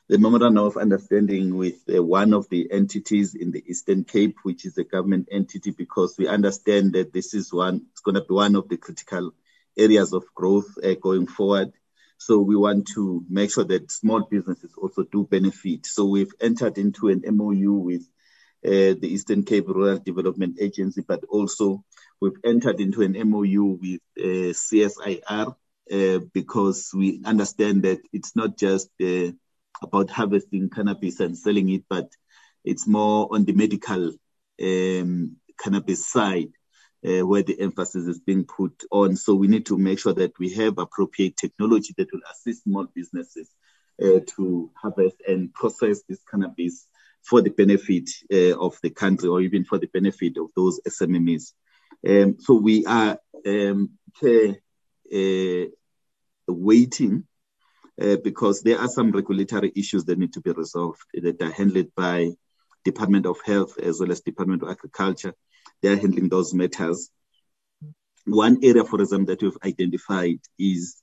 the memorandum of understanding with uh, one of the entities in the Eastern Cape, which is a government entity, because we understand that this is one, it's going to be one of the critical areas of growth uh, going forward. So we want to make sure that small businesses also do benefit. So we've entered into an MOU with the Eastern Cape Rural Development Agency, but also we've entered into an MOU with uh, CSIR uh, because we understand that it's not just uh, about harvesting cannabis and selling it, but it's more on the medical um, cannabis side. Uh, where the emphasis is being put on. So we need to make sure that we have appropriate technology that will assist small businesses uh, to harvest and process this cannabis for the benefit uh, of the country or even for the benefit of those SMMEs. Um, so we are um, uh, waiting uh, because there are some regulatory issues that need to be resolved that are handled by Department of Health as well as Department of Agriculture. They are handling those matters. One area, for example, that we've identified is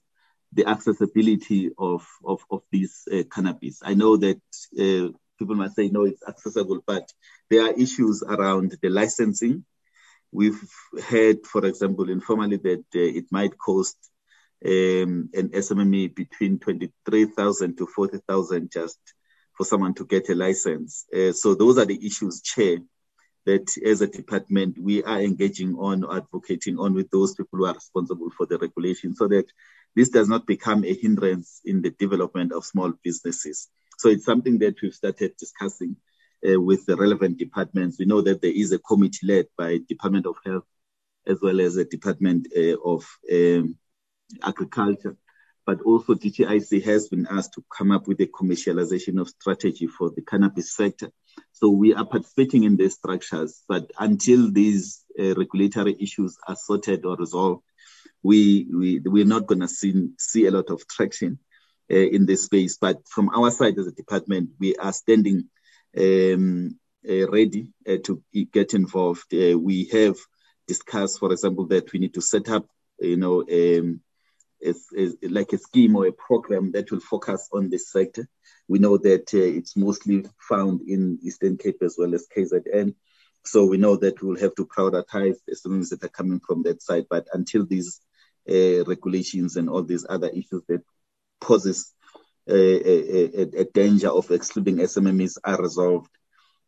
the accessibility of, of, of this uh, cannabis. I know that uh, people might say, no, it's accessible, but there are issues around the licensing. We've heard, for example, informally that uh, it might cost um, an SMME between 23,000 to 40,000 just for someone to get a license. Uh, so those are the issues, Chair, that as a department we are engaging on, advocating on with those people who are responsible for the regulation so that this does not become a hindrance in the development of small businesses. So it's something that we've started discussing uh, with the relevant departments. We know that there is a committee led by Department of Health as well as a Department uh, of um, Agriculture. But also DTIC has been asked to come up with a commercialization of strategy for the cannabis sector. So we are participating in these structures, but until these uh, regulatory issues are sorted or resolved, we, we, we're not going to see, see a lot of traction uh, in this space. But from our side as a department, we are standing um, uh, ready uh, to get involved. Uh, we have discussed, for example, that we need to set up, you know, um, like a scheme or a program that will focus on this sector. We know that uh, it's mostly found in Eastern Cape as well as KZN. So we know that we'll have to prioritize the students that are coming from that side. But until these uh, regulations and all these other issues that poses a, a, a danger of excluding SMMEs are resolved,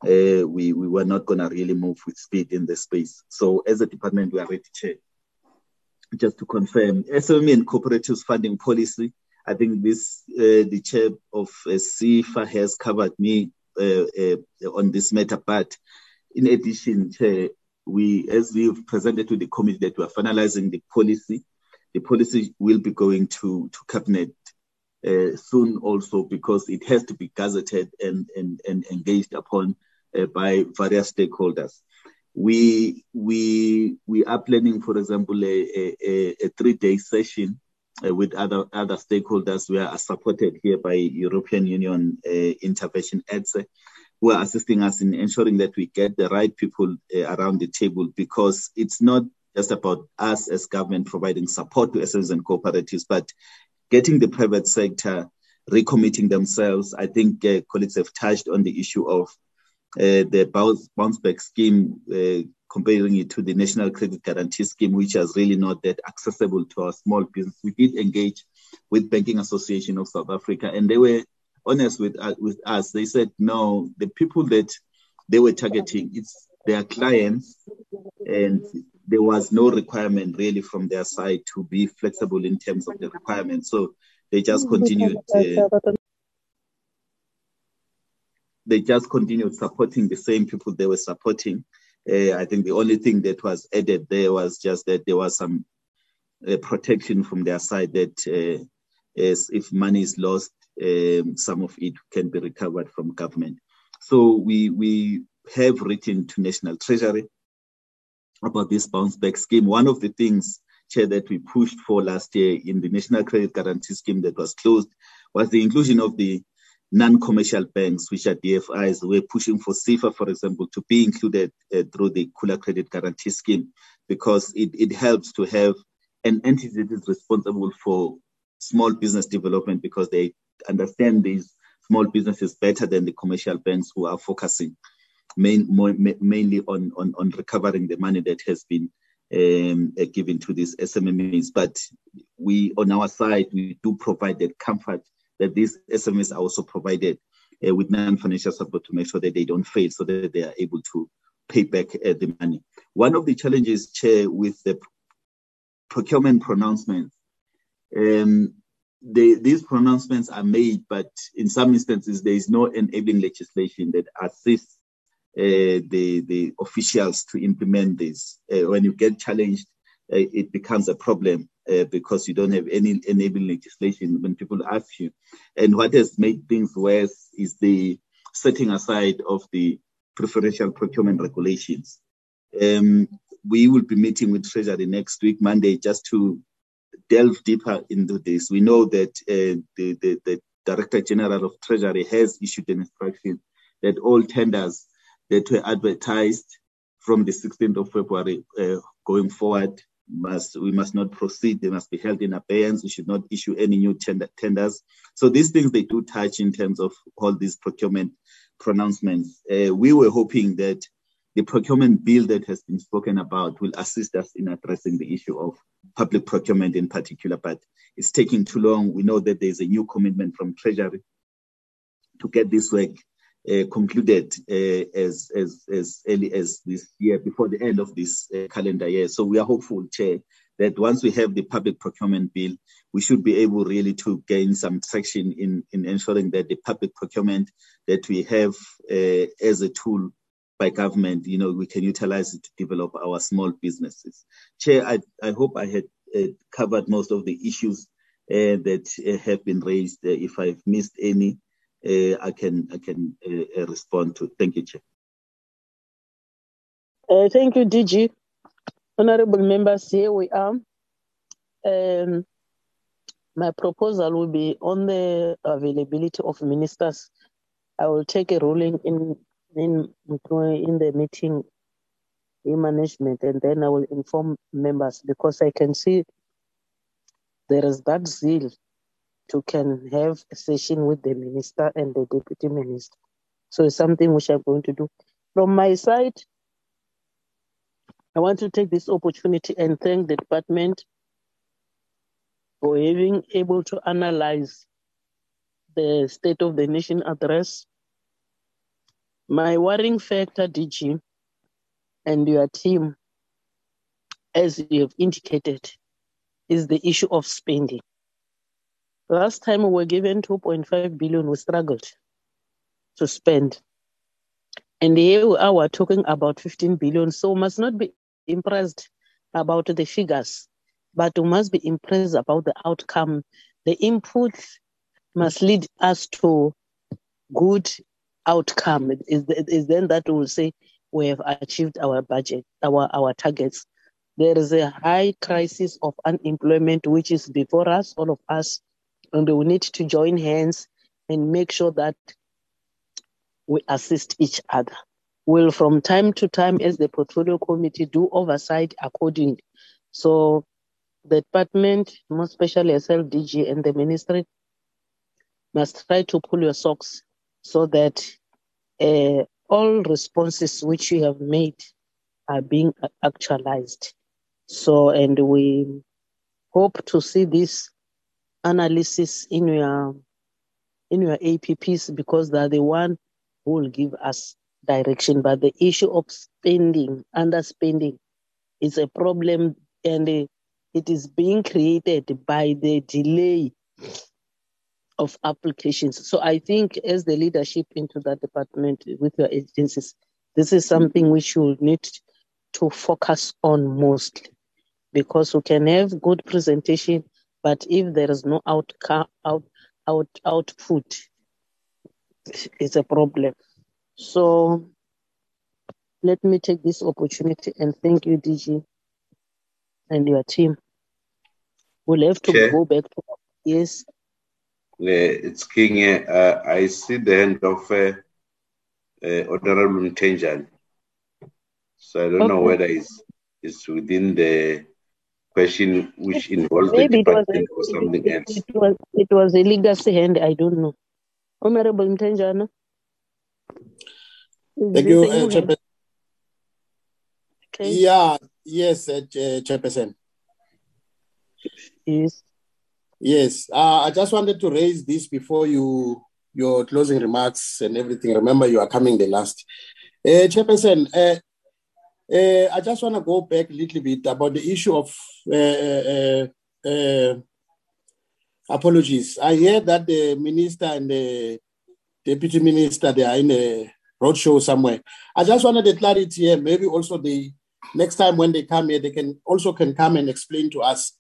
uh, we, we were not going to really move with speed in this space. So as a department, we are ready to chair. just to confirm, SME and cooperatives funding policy, I think this uh, the chair of uh, SEFA has covered me uh, on this matter. But in addition, chair, we as we've presented to the committee that we are finalizing the policy. The policy will be going to to cabinet uh, soon also because it has to be gazetted and and, and engaged upon uh, by various stakeholders we we we are planning, for example, a, a, a three-day session uh, with other other stakeholders. We are supported here by European Union uh, Intervention EDSE, who are assisting us in ensuring that we get the right people uh, around the table because it's not just about us as government providing support to SMEs and cooperatives, but getting the private sector recommitting themselves. I think uh, colleagues have touched on the issue of uh, the bounce, back scheme, uh, comparing it to the National Credit Guarantee Scheme, which is really not that accessible to our small business. We did engage with Banking Association of South Africa, and they were honest with uh, with us. They said no, the people that they were targeting, it's their clients, and there was no requirement really from their side to be flexible in terms of the requirements. So they just continued. Uh, they just continued supporting the same people they were supporting. Uh, I think the only thing that was added there was just that there was some uh, protection from their side that uh, if money is lost, um, some of it can be recovered from government. So we we have written to National Treasury about this bounce back scheme. One of the things, Chair, that we pushed for last year in the National Credit Guarantee Scheme that was closed was the inclusion of the non-commercial banks, which are DFIs, we're pushing for SEFA, for example, to be included uh, through the Khula Credit Guarantee Scheme because it, it helps to have an entity that is responsible for small business development because they understand these small businesses better than the commercial banks who are focusing main, more, mainly on, on, on recovering the money that has been um, uh, given to these SMMEs. But we, on our side, we do provide that comfort that these SMEs are also provided uh, with non-financial support to make sure that they don't fail so that they are able to pay back uh, the money. One of the challenges, Chair, with the procurement pronouncements, um, they, these pronouncements are made, but in some instances, there is no enabling legislation that assists the, the officials to implement this. Uh, when you get challenged, uh, it becomes a problem uh, because you don't have any enabling legislation when people ask you. And what has made things worse is the setting aside of the preferential procurement regulations. Um, we will be meeting with Treasury next week, Monday, just to delve deeper into this. We know that uh, the, the, the Director General of Treasury has issued an instruction that all tenders that were advertised from the 16th of February uh, going forward must we must not proceed. They must be held in abeyance. We should not issue any new tender, tenders. So these things they do touch in terms of all these procurement pronouncements. Uh, we were hoping that the procurement bill that has been spoken about will assist us in addressing the issue of public procurement in particular, but it's taking too long. We know that there's a new commitment from Treasury to get this work uh, concluded uh, as, as, as early as this year, before the end of this uh, calendar year. So we are hopeful, Chair, that once we have the public procurement bill, we should be able really to gain some traction in, in ensuring that the public procurement that we have uh, as a tool by government, you know, we can utilize it to develop our small businesses. Chair, I, I hope I had uh, covered most of the issues uh, that have been raised. if I've missed any, I can I can uh, uh, respond to. Thank you, Chair. Uh, thank you, DG. Honorable members, here we are. Um, my proposal will be on the availability of ministers. I will take a ruling in in in the meeting in management, and then I will inform members because I can see there is that zeal to can have a session with the minister and the deputy minister. So it's something which I'm going to do. From my side, I want to take this opportunity and thank the department for having able to analyze the State of the Nation address. My worrying factor, DG, and your team, as you have indicated, is the issue of spending. Last time we were given 2.5 billion, we struggled to spend. And here we are we're talking about 15 billion. So must not be impressed about the figures, but we must be impressed about the outcome. The input must lead us to good outcome. It is, it is then that we will say we have achieved our budget, our, our targets. There is a high crisis of unemployment which is before us, all of us, and we need to join hands and make sure that we assist each other. Will from time to time, as the portfolio committee, do oversight accordingly. So the department, more especially SLDG and the ministry, must try to pull your socks so that uh, all responses which you have made are being actualized. So, and we hope to see this analysis in your in your APPs because they're the one who will give us direction. But the issue of spending, underspending, is a problem, and it is being created by the delay of applications. So I think as the leadership into that department with your agencies, this is something which you need to focus on mostly because we can have good presentation, but if there is no outcome out out output, it's a problem. So let me take this opportunity and thank you, DG, and your team. We'll have to Okay. go back to yes. It's King. Uh, I see the hand of uh, uh, Honorable Mtenjan. So I don't know whether it's, it's within the question which involves the Maybe it was a, department or something it, else. it was it was a legacy hand. I don't know. Honorable Mtenjana. Is Thank you, a uh. Chairperson. Okay. Yeah, yes, uh, Chairperson. Yes. Yes, uh, I just wanted to raise this before you your closing remarks and everything. Remember, you are coming the last. Uh, Chairperson, uh, uh, I just want to go back a little bit about the issue of uh, uh, uh, Uh, uh, uh, apologies. I hear that the minister and the deputy minister they are in a roadshow somewhere. I just wanted the clarity here. Maybe also the next time when they come here, they can also can come and explain to us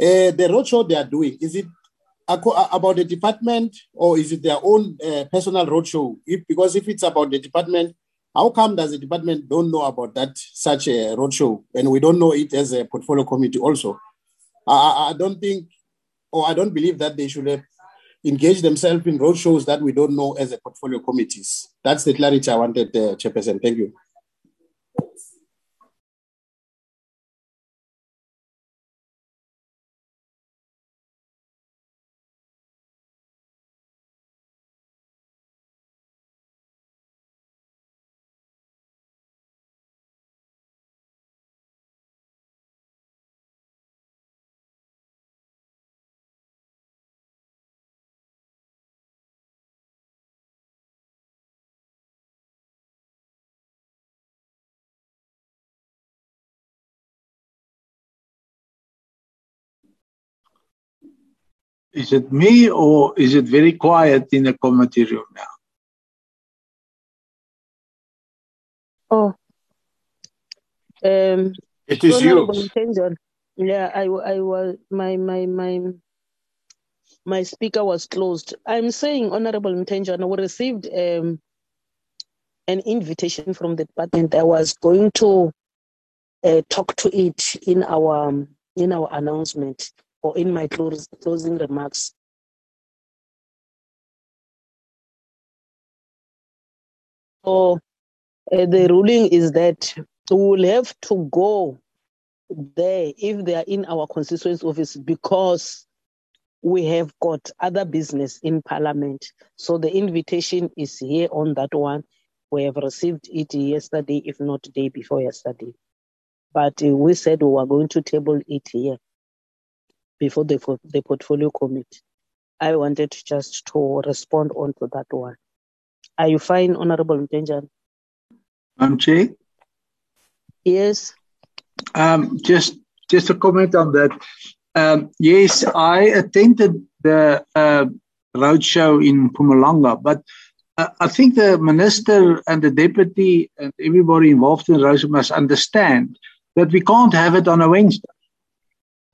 uh, the roadshow they are doing. Is it about the department or is it their own uh, personal roadshow? If, because if it's about the department, how come does the department don't know about that such a roadshow and we don't know it as a portfolio committee also? I, I- don't think, or I don't believe that they should have engaged themselves in roadshows that we don't know as a portfolio committees. That's the clarity I wanted, uh, Chairperson. Thank you. Is it me or is it very quiet in the committee room now? Oh. Um. It is you. Yeah, I I was my my my my speaker was closed. I'm saying, Honorable Mtenjana, we received um, an invitation from the department. I was going to uh, talk to it in our um, in our announcement or in my close, closing remarks. So uh, the ruling is that we will have to go there if they are in our constituency office because we have got other business in parliament. So the invitation is here on that one. We have received it yesterday, if not day before yesterday. But uh, we said we were going to table it here before the, the portfolio committee. I wanted just to respond on to that one. Are you fine, Honorable Mtenjan? Madam Chair, Yes. um, just just a comment on that. Um, yes, I attended the uh, roadshow in Mpumalanga, but uh, I think the minister and the deputy and everybody involved in the roadshow must understand that we can't have it on a Wednesday.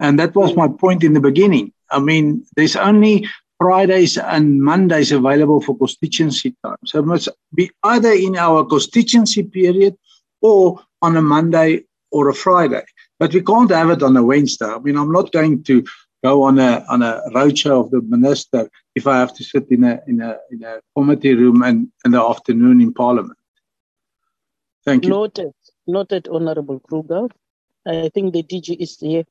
And that was hmm. my point in the beginning. I mean, there's only Fridays and Mondays available for constituency time. So it must be either in our constituency period or on a Monday or a Friday. But we can't have it on a Wednesday. I mean, I'm not going to go on a on a roadshow of the minister if I have to sit in a in a in a committee room and in the afternoon in Parliament. Thank you. Noted. Noted, Honorable Kruger. I think the DG is here.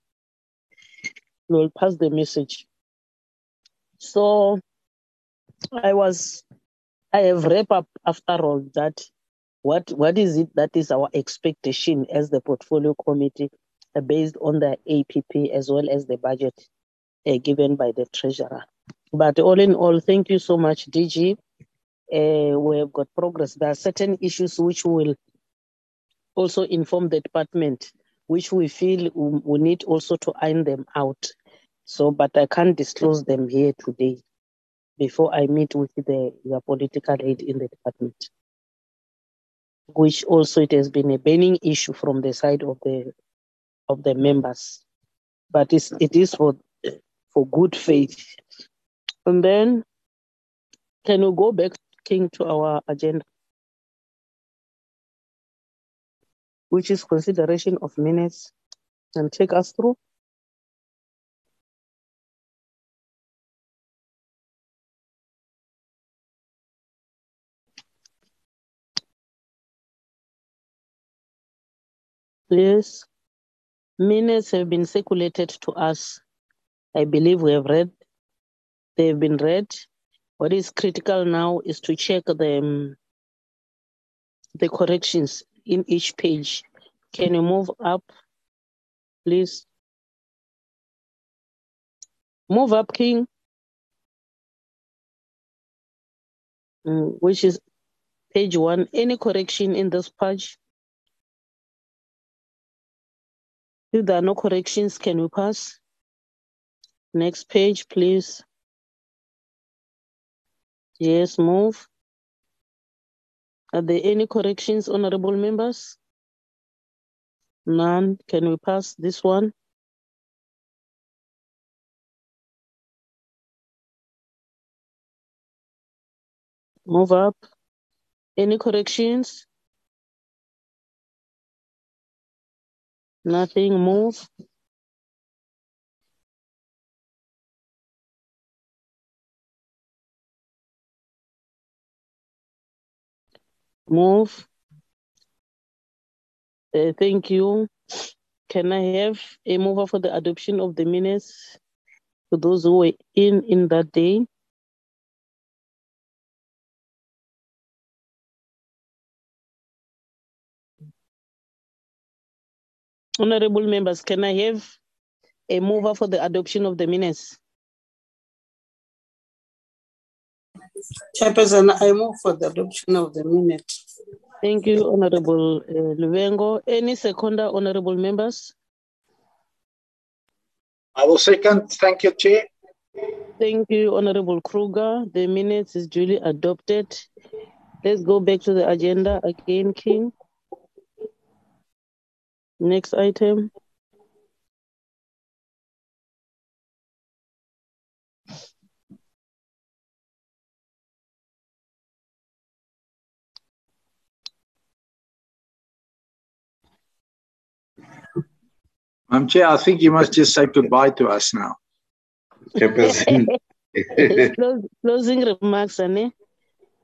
We'll pass the message. So I was, I have wrap up after all that. What what is it that is our expectation as the portfolio committee uh, based on the APP as well as the budget uh, given by the treasurer? But all in all, thank you so much, DG. Uh, we have got progress. There are certain issues which will also inform the department, which we feel we we need also to iron them out. So, but I can't disclose them here today before I meet with the your political aid in the department. Which also it has been a burning issue from the side of the of the members, but it's, it is for for good faith. And then, can we go back, King, to our agenda? which is consideration of minutes and take us through. Yes, minutes have been circulated to us. I believe we have read. They have been read. What is critical now is to check the um, the corrections in each page. Can you move up, please? Move up, King. Mm, which is page one. Any correction in this page? If there are no corrections, can we pass? Next page, please. Yes, move. Are there any corrections, honorable members? None. Can we pass this one? Move up. Any corrections? Nothing. Move. Move. Uh, thank you. Can I have a mover for the adoption of the minutes for those who were in in that day? Honorable members, can I have a mover for the adoption of the minutes? Chairperson, I move for the adoption of the minute. Thank you, Honorable uh, Luvengo. Any seconder, honorable members? I will second. Thank you, Chair. Thank you, Honorable Kruger. The minutes is duly adopted. Let's go back to the agenda again, King. Next item. Madam Chair, I think you must just say goodbye to us now. Chairperson. *laughs* *laughs* Closing remarks, Anne.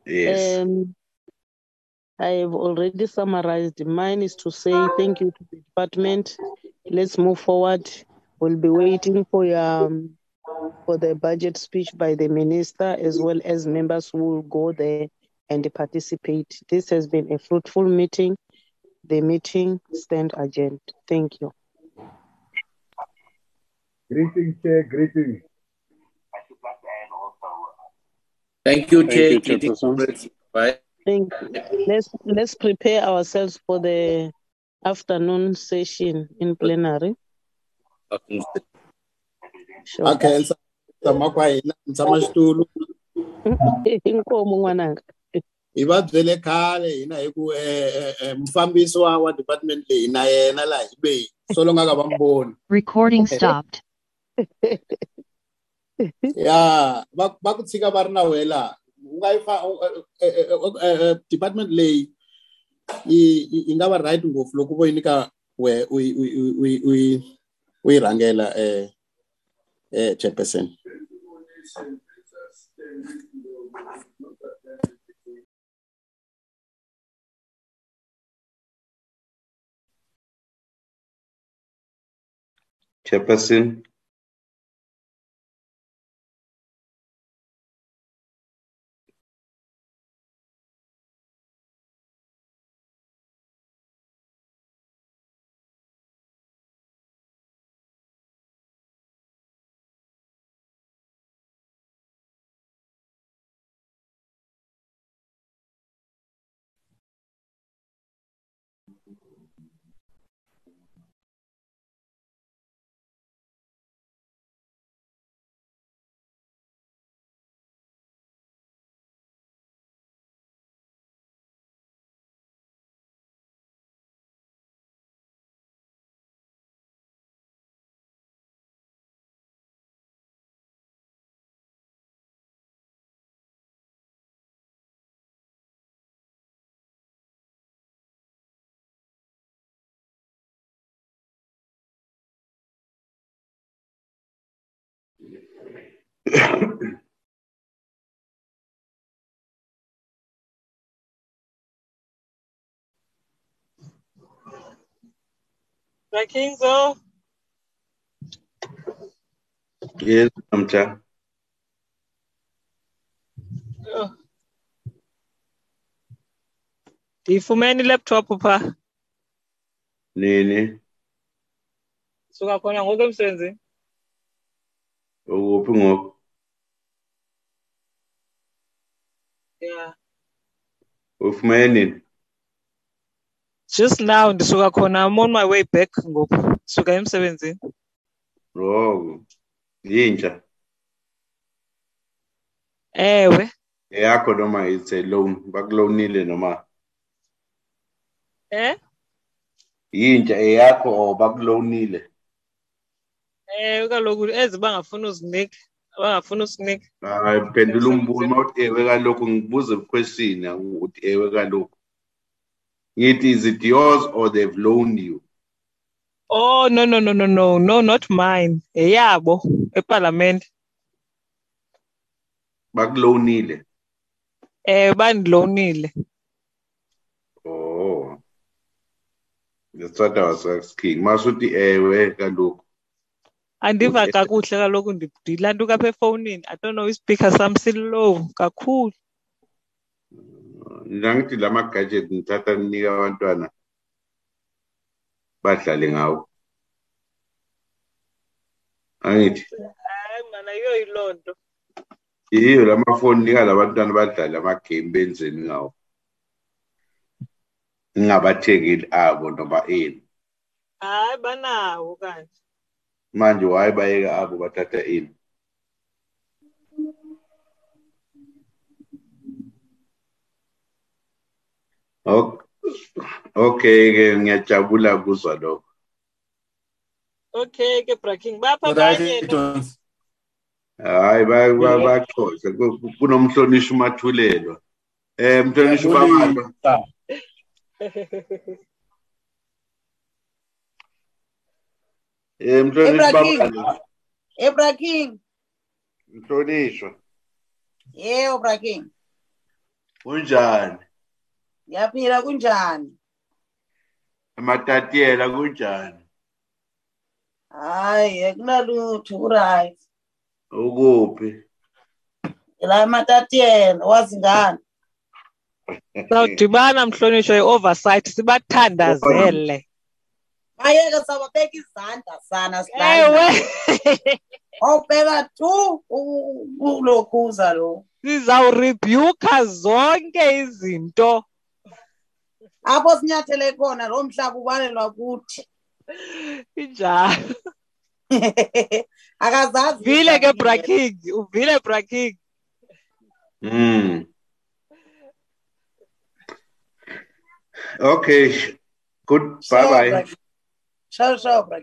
yes. Um, I have already summarized. Mine is to say thank you to the department. Let's move forward. We'll be waiting for your um, for the budget speech by the minister as well as members who will go there and participate. This has been a fruitful meeting. The meeting stand adjourned. Thank you. Greetings, Chair. Greetings. Thank you, Thank Chair. you, Greetings, Bye. Thank you. Let's let's prepare ourselves for the afternoon session in plenary. Sure. Okay, tshama kwa hina ni tshama *laughs* xitulu Inkomo n'wananga. hi va byele khale hina hi ku eh, eh, eh, mufambisi wa wa department leyi na yena laha hi lweyi so lo nga ka va mu voni Recording stopped. ya va ku tshika va ri na wela u ungayifa uh, uh, uh, department leyi yi nga va right ngopfu loko vo yi nyika we u yi rhangela um chairperson. Chairperson. Chairperson, Rakinzo, yes, Mamcha. oh. ndiyifumene ilaptop pha Nini, suka khona ngoku emsebenzini ukuphi ngoku? Yeah Ufumene just now ndisuka khona i'm on my way back ngoku. Suka emsebenzini. Oh, yintsha. ewe. Eyakho noma it's a loan, bakulonile noma? Eh? Yintsha eyakho or bakulonile. ewe kaloku ezi bangafuni uzinika. Abangafuni usinika Hayi phendula umbuzo mawuthi ewe kaloku ngibuza question ukuthi ewe kaloku. Ngithi is it yours or they've loaned you? oh no no no no no no not mine yeyabo epalamente Bakulonile. ewe bandilonile Oh. That's what I was asking. Masuthi ewe kaloku. Andiva kakuhle kaloku ndi- ndilantuka apha efowunini i don't know ispeaker sam silow kakhulu Ngithi lama gadget ngithatha nginika abantwana badlale ngawo. Angithi hayi mana yiyo yiloo nto iyo lamafoni nika labantwana badlale ama game benzeni ngawo. Ngingabathekeli abo noma ini. hayi banawo kanti manje wayebayeka abo bathatha ini. Okay-ke ngiyajabula kuzwa lokho. Okay-ke braking bapha bayena hayi baxhosa kunomhlonishwa umathulelwa. Um mhlonishwa bamalwa emhlonishwa ebra king mhlonishwa yebo bra king kunjani? Yaphila kunjani? Amatatiyela kunjani? Hayi akunalutho kuright. Ukuphi? La amatatiyela wazi ngani? Sawudibana mhlonishwa i-oversight sibathandazele. Bayeke sawabeka izandla sana Ewe. awubheka *laughs* tu kulokhuza lo Sizawurebuka zonke izinto. apho sinyathele khona lo mhlaba ubalelwa kuthi Injalo. akazazi Vile ke Braking, uvile Braking. Mm. Okay. Good. Bye bye. सौ सौ का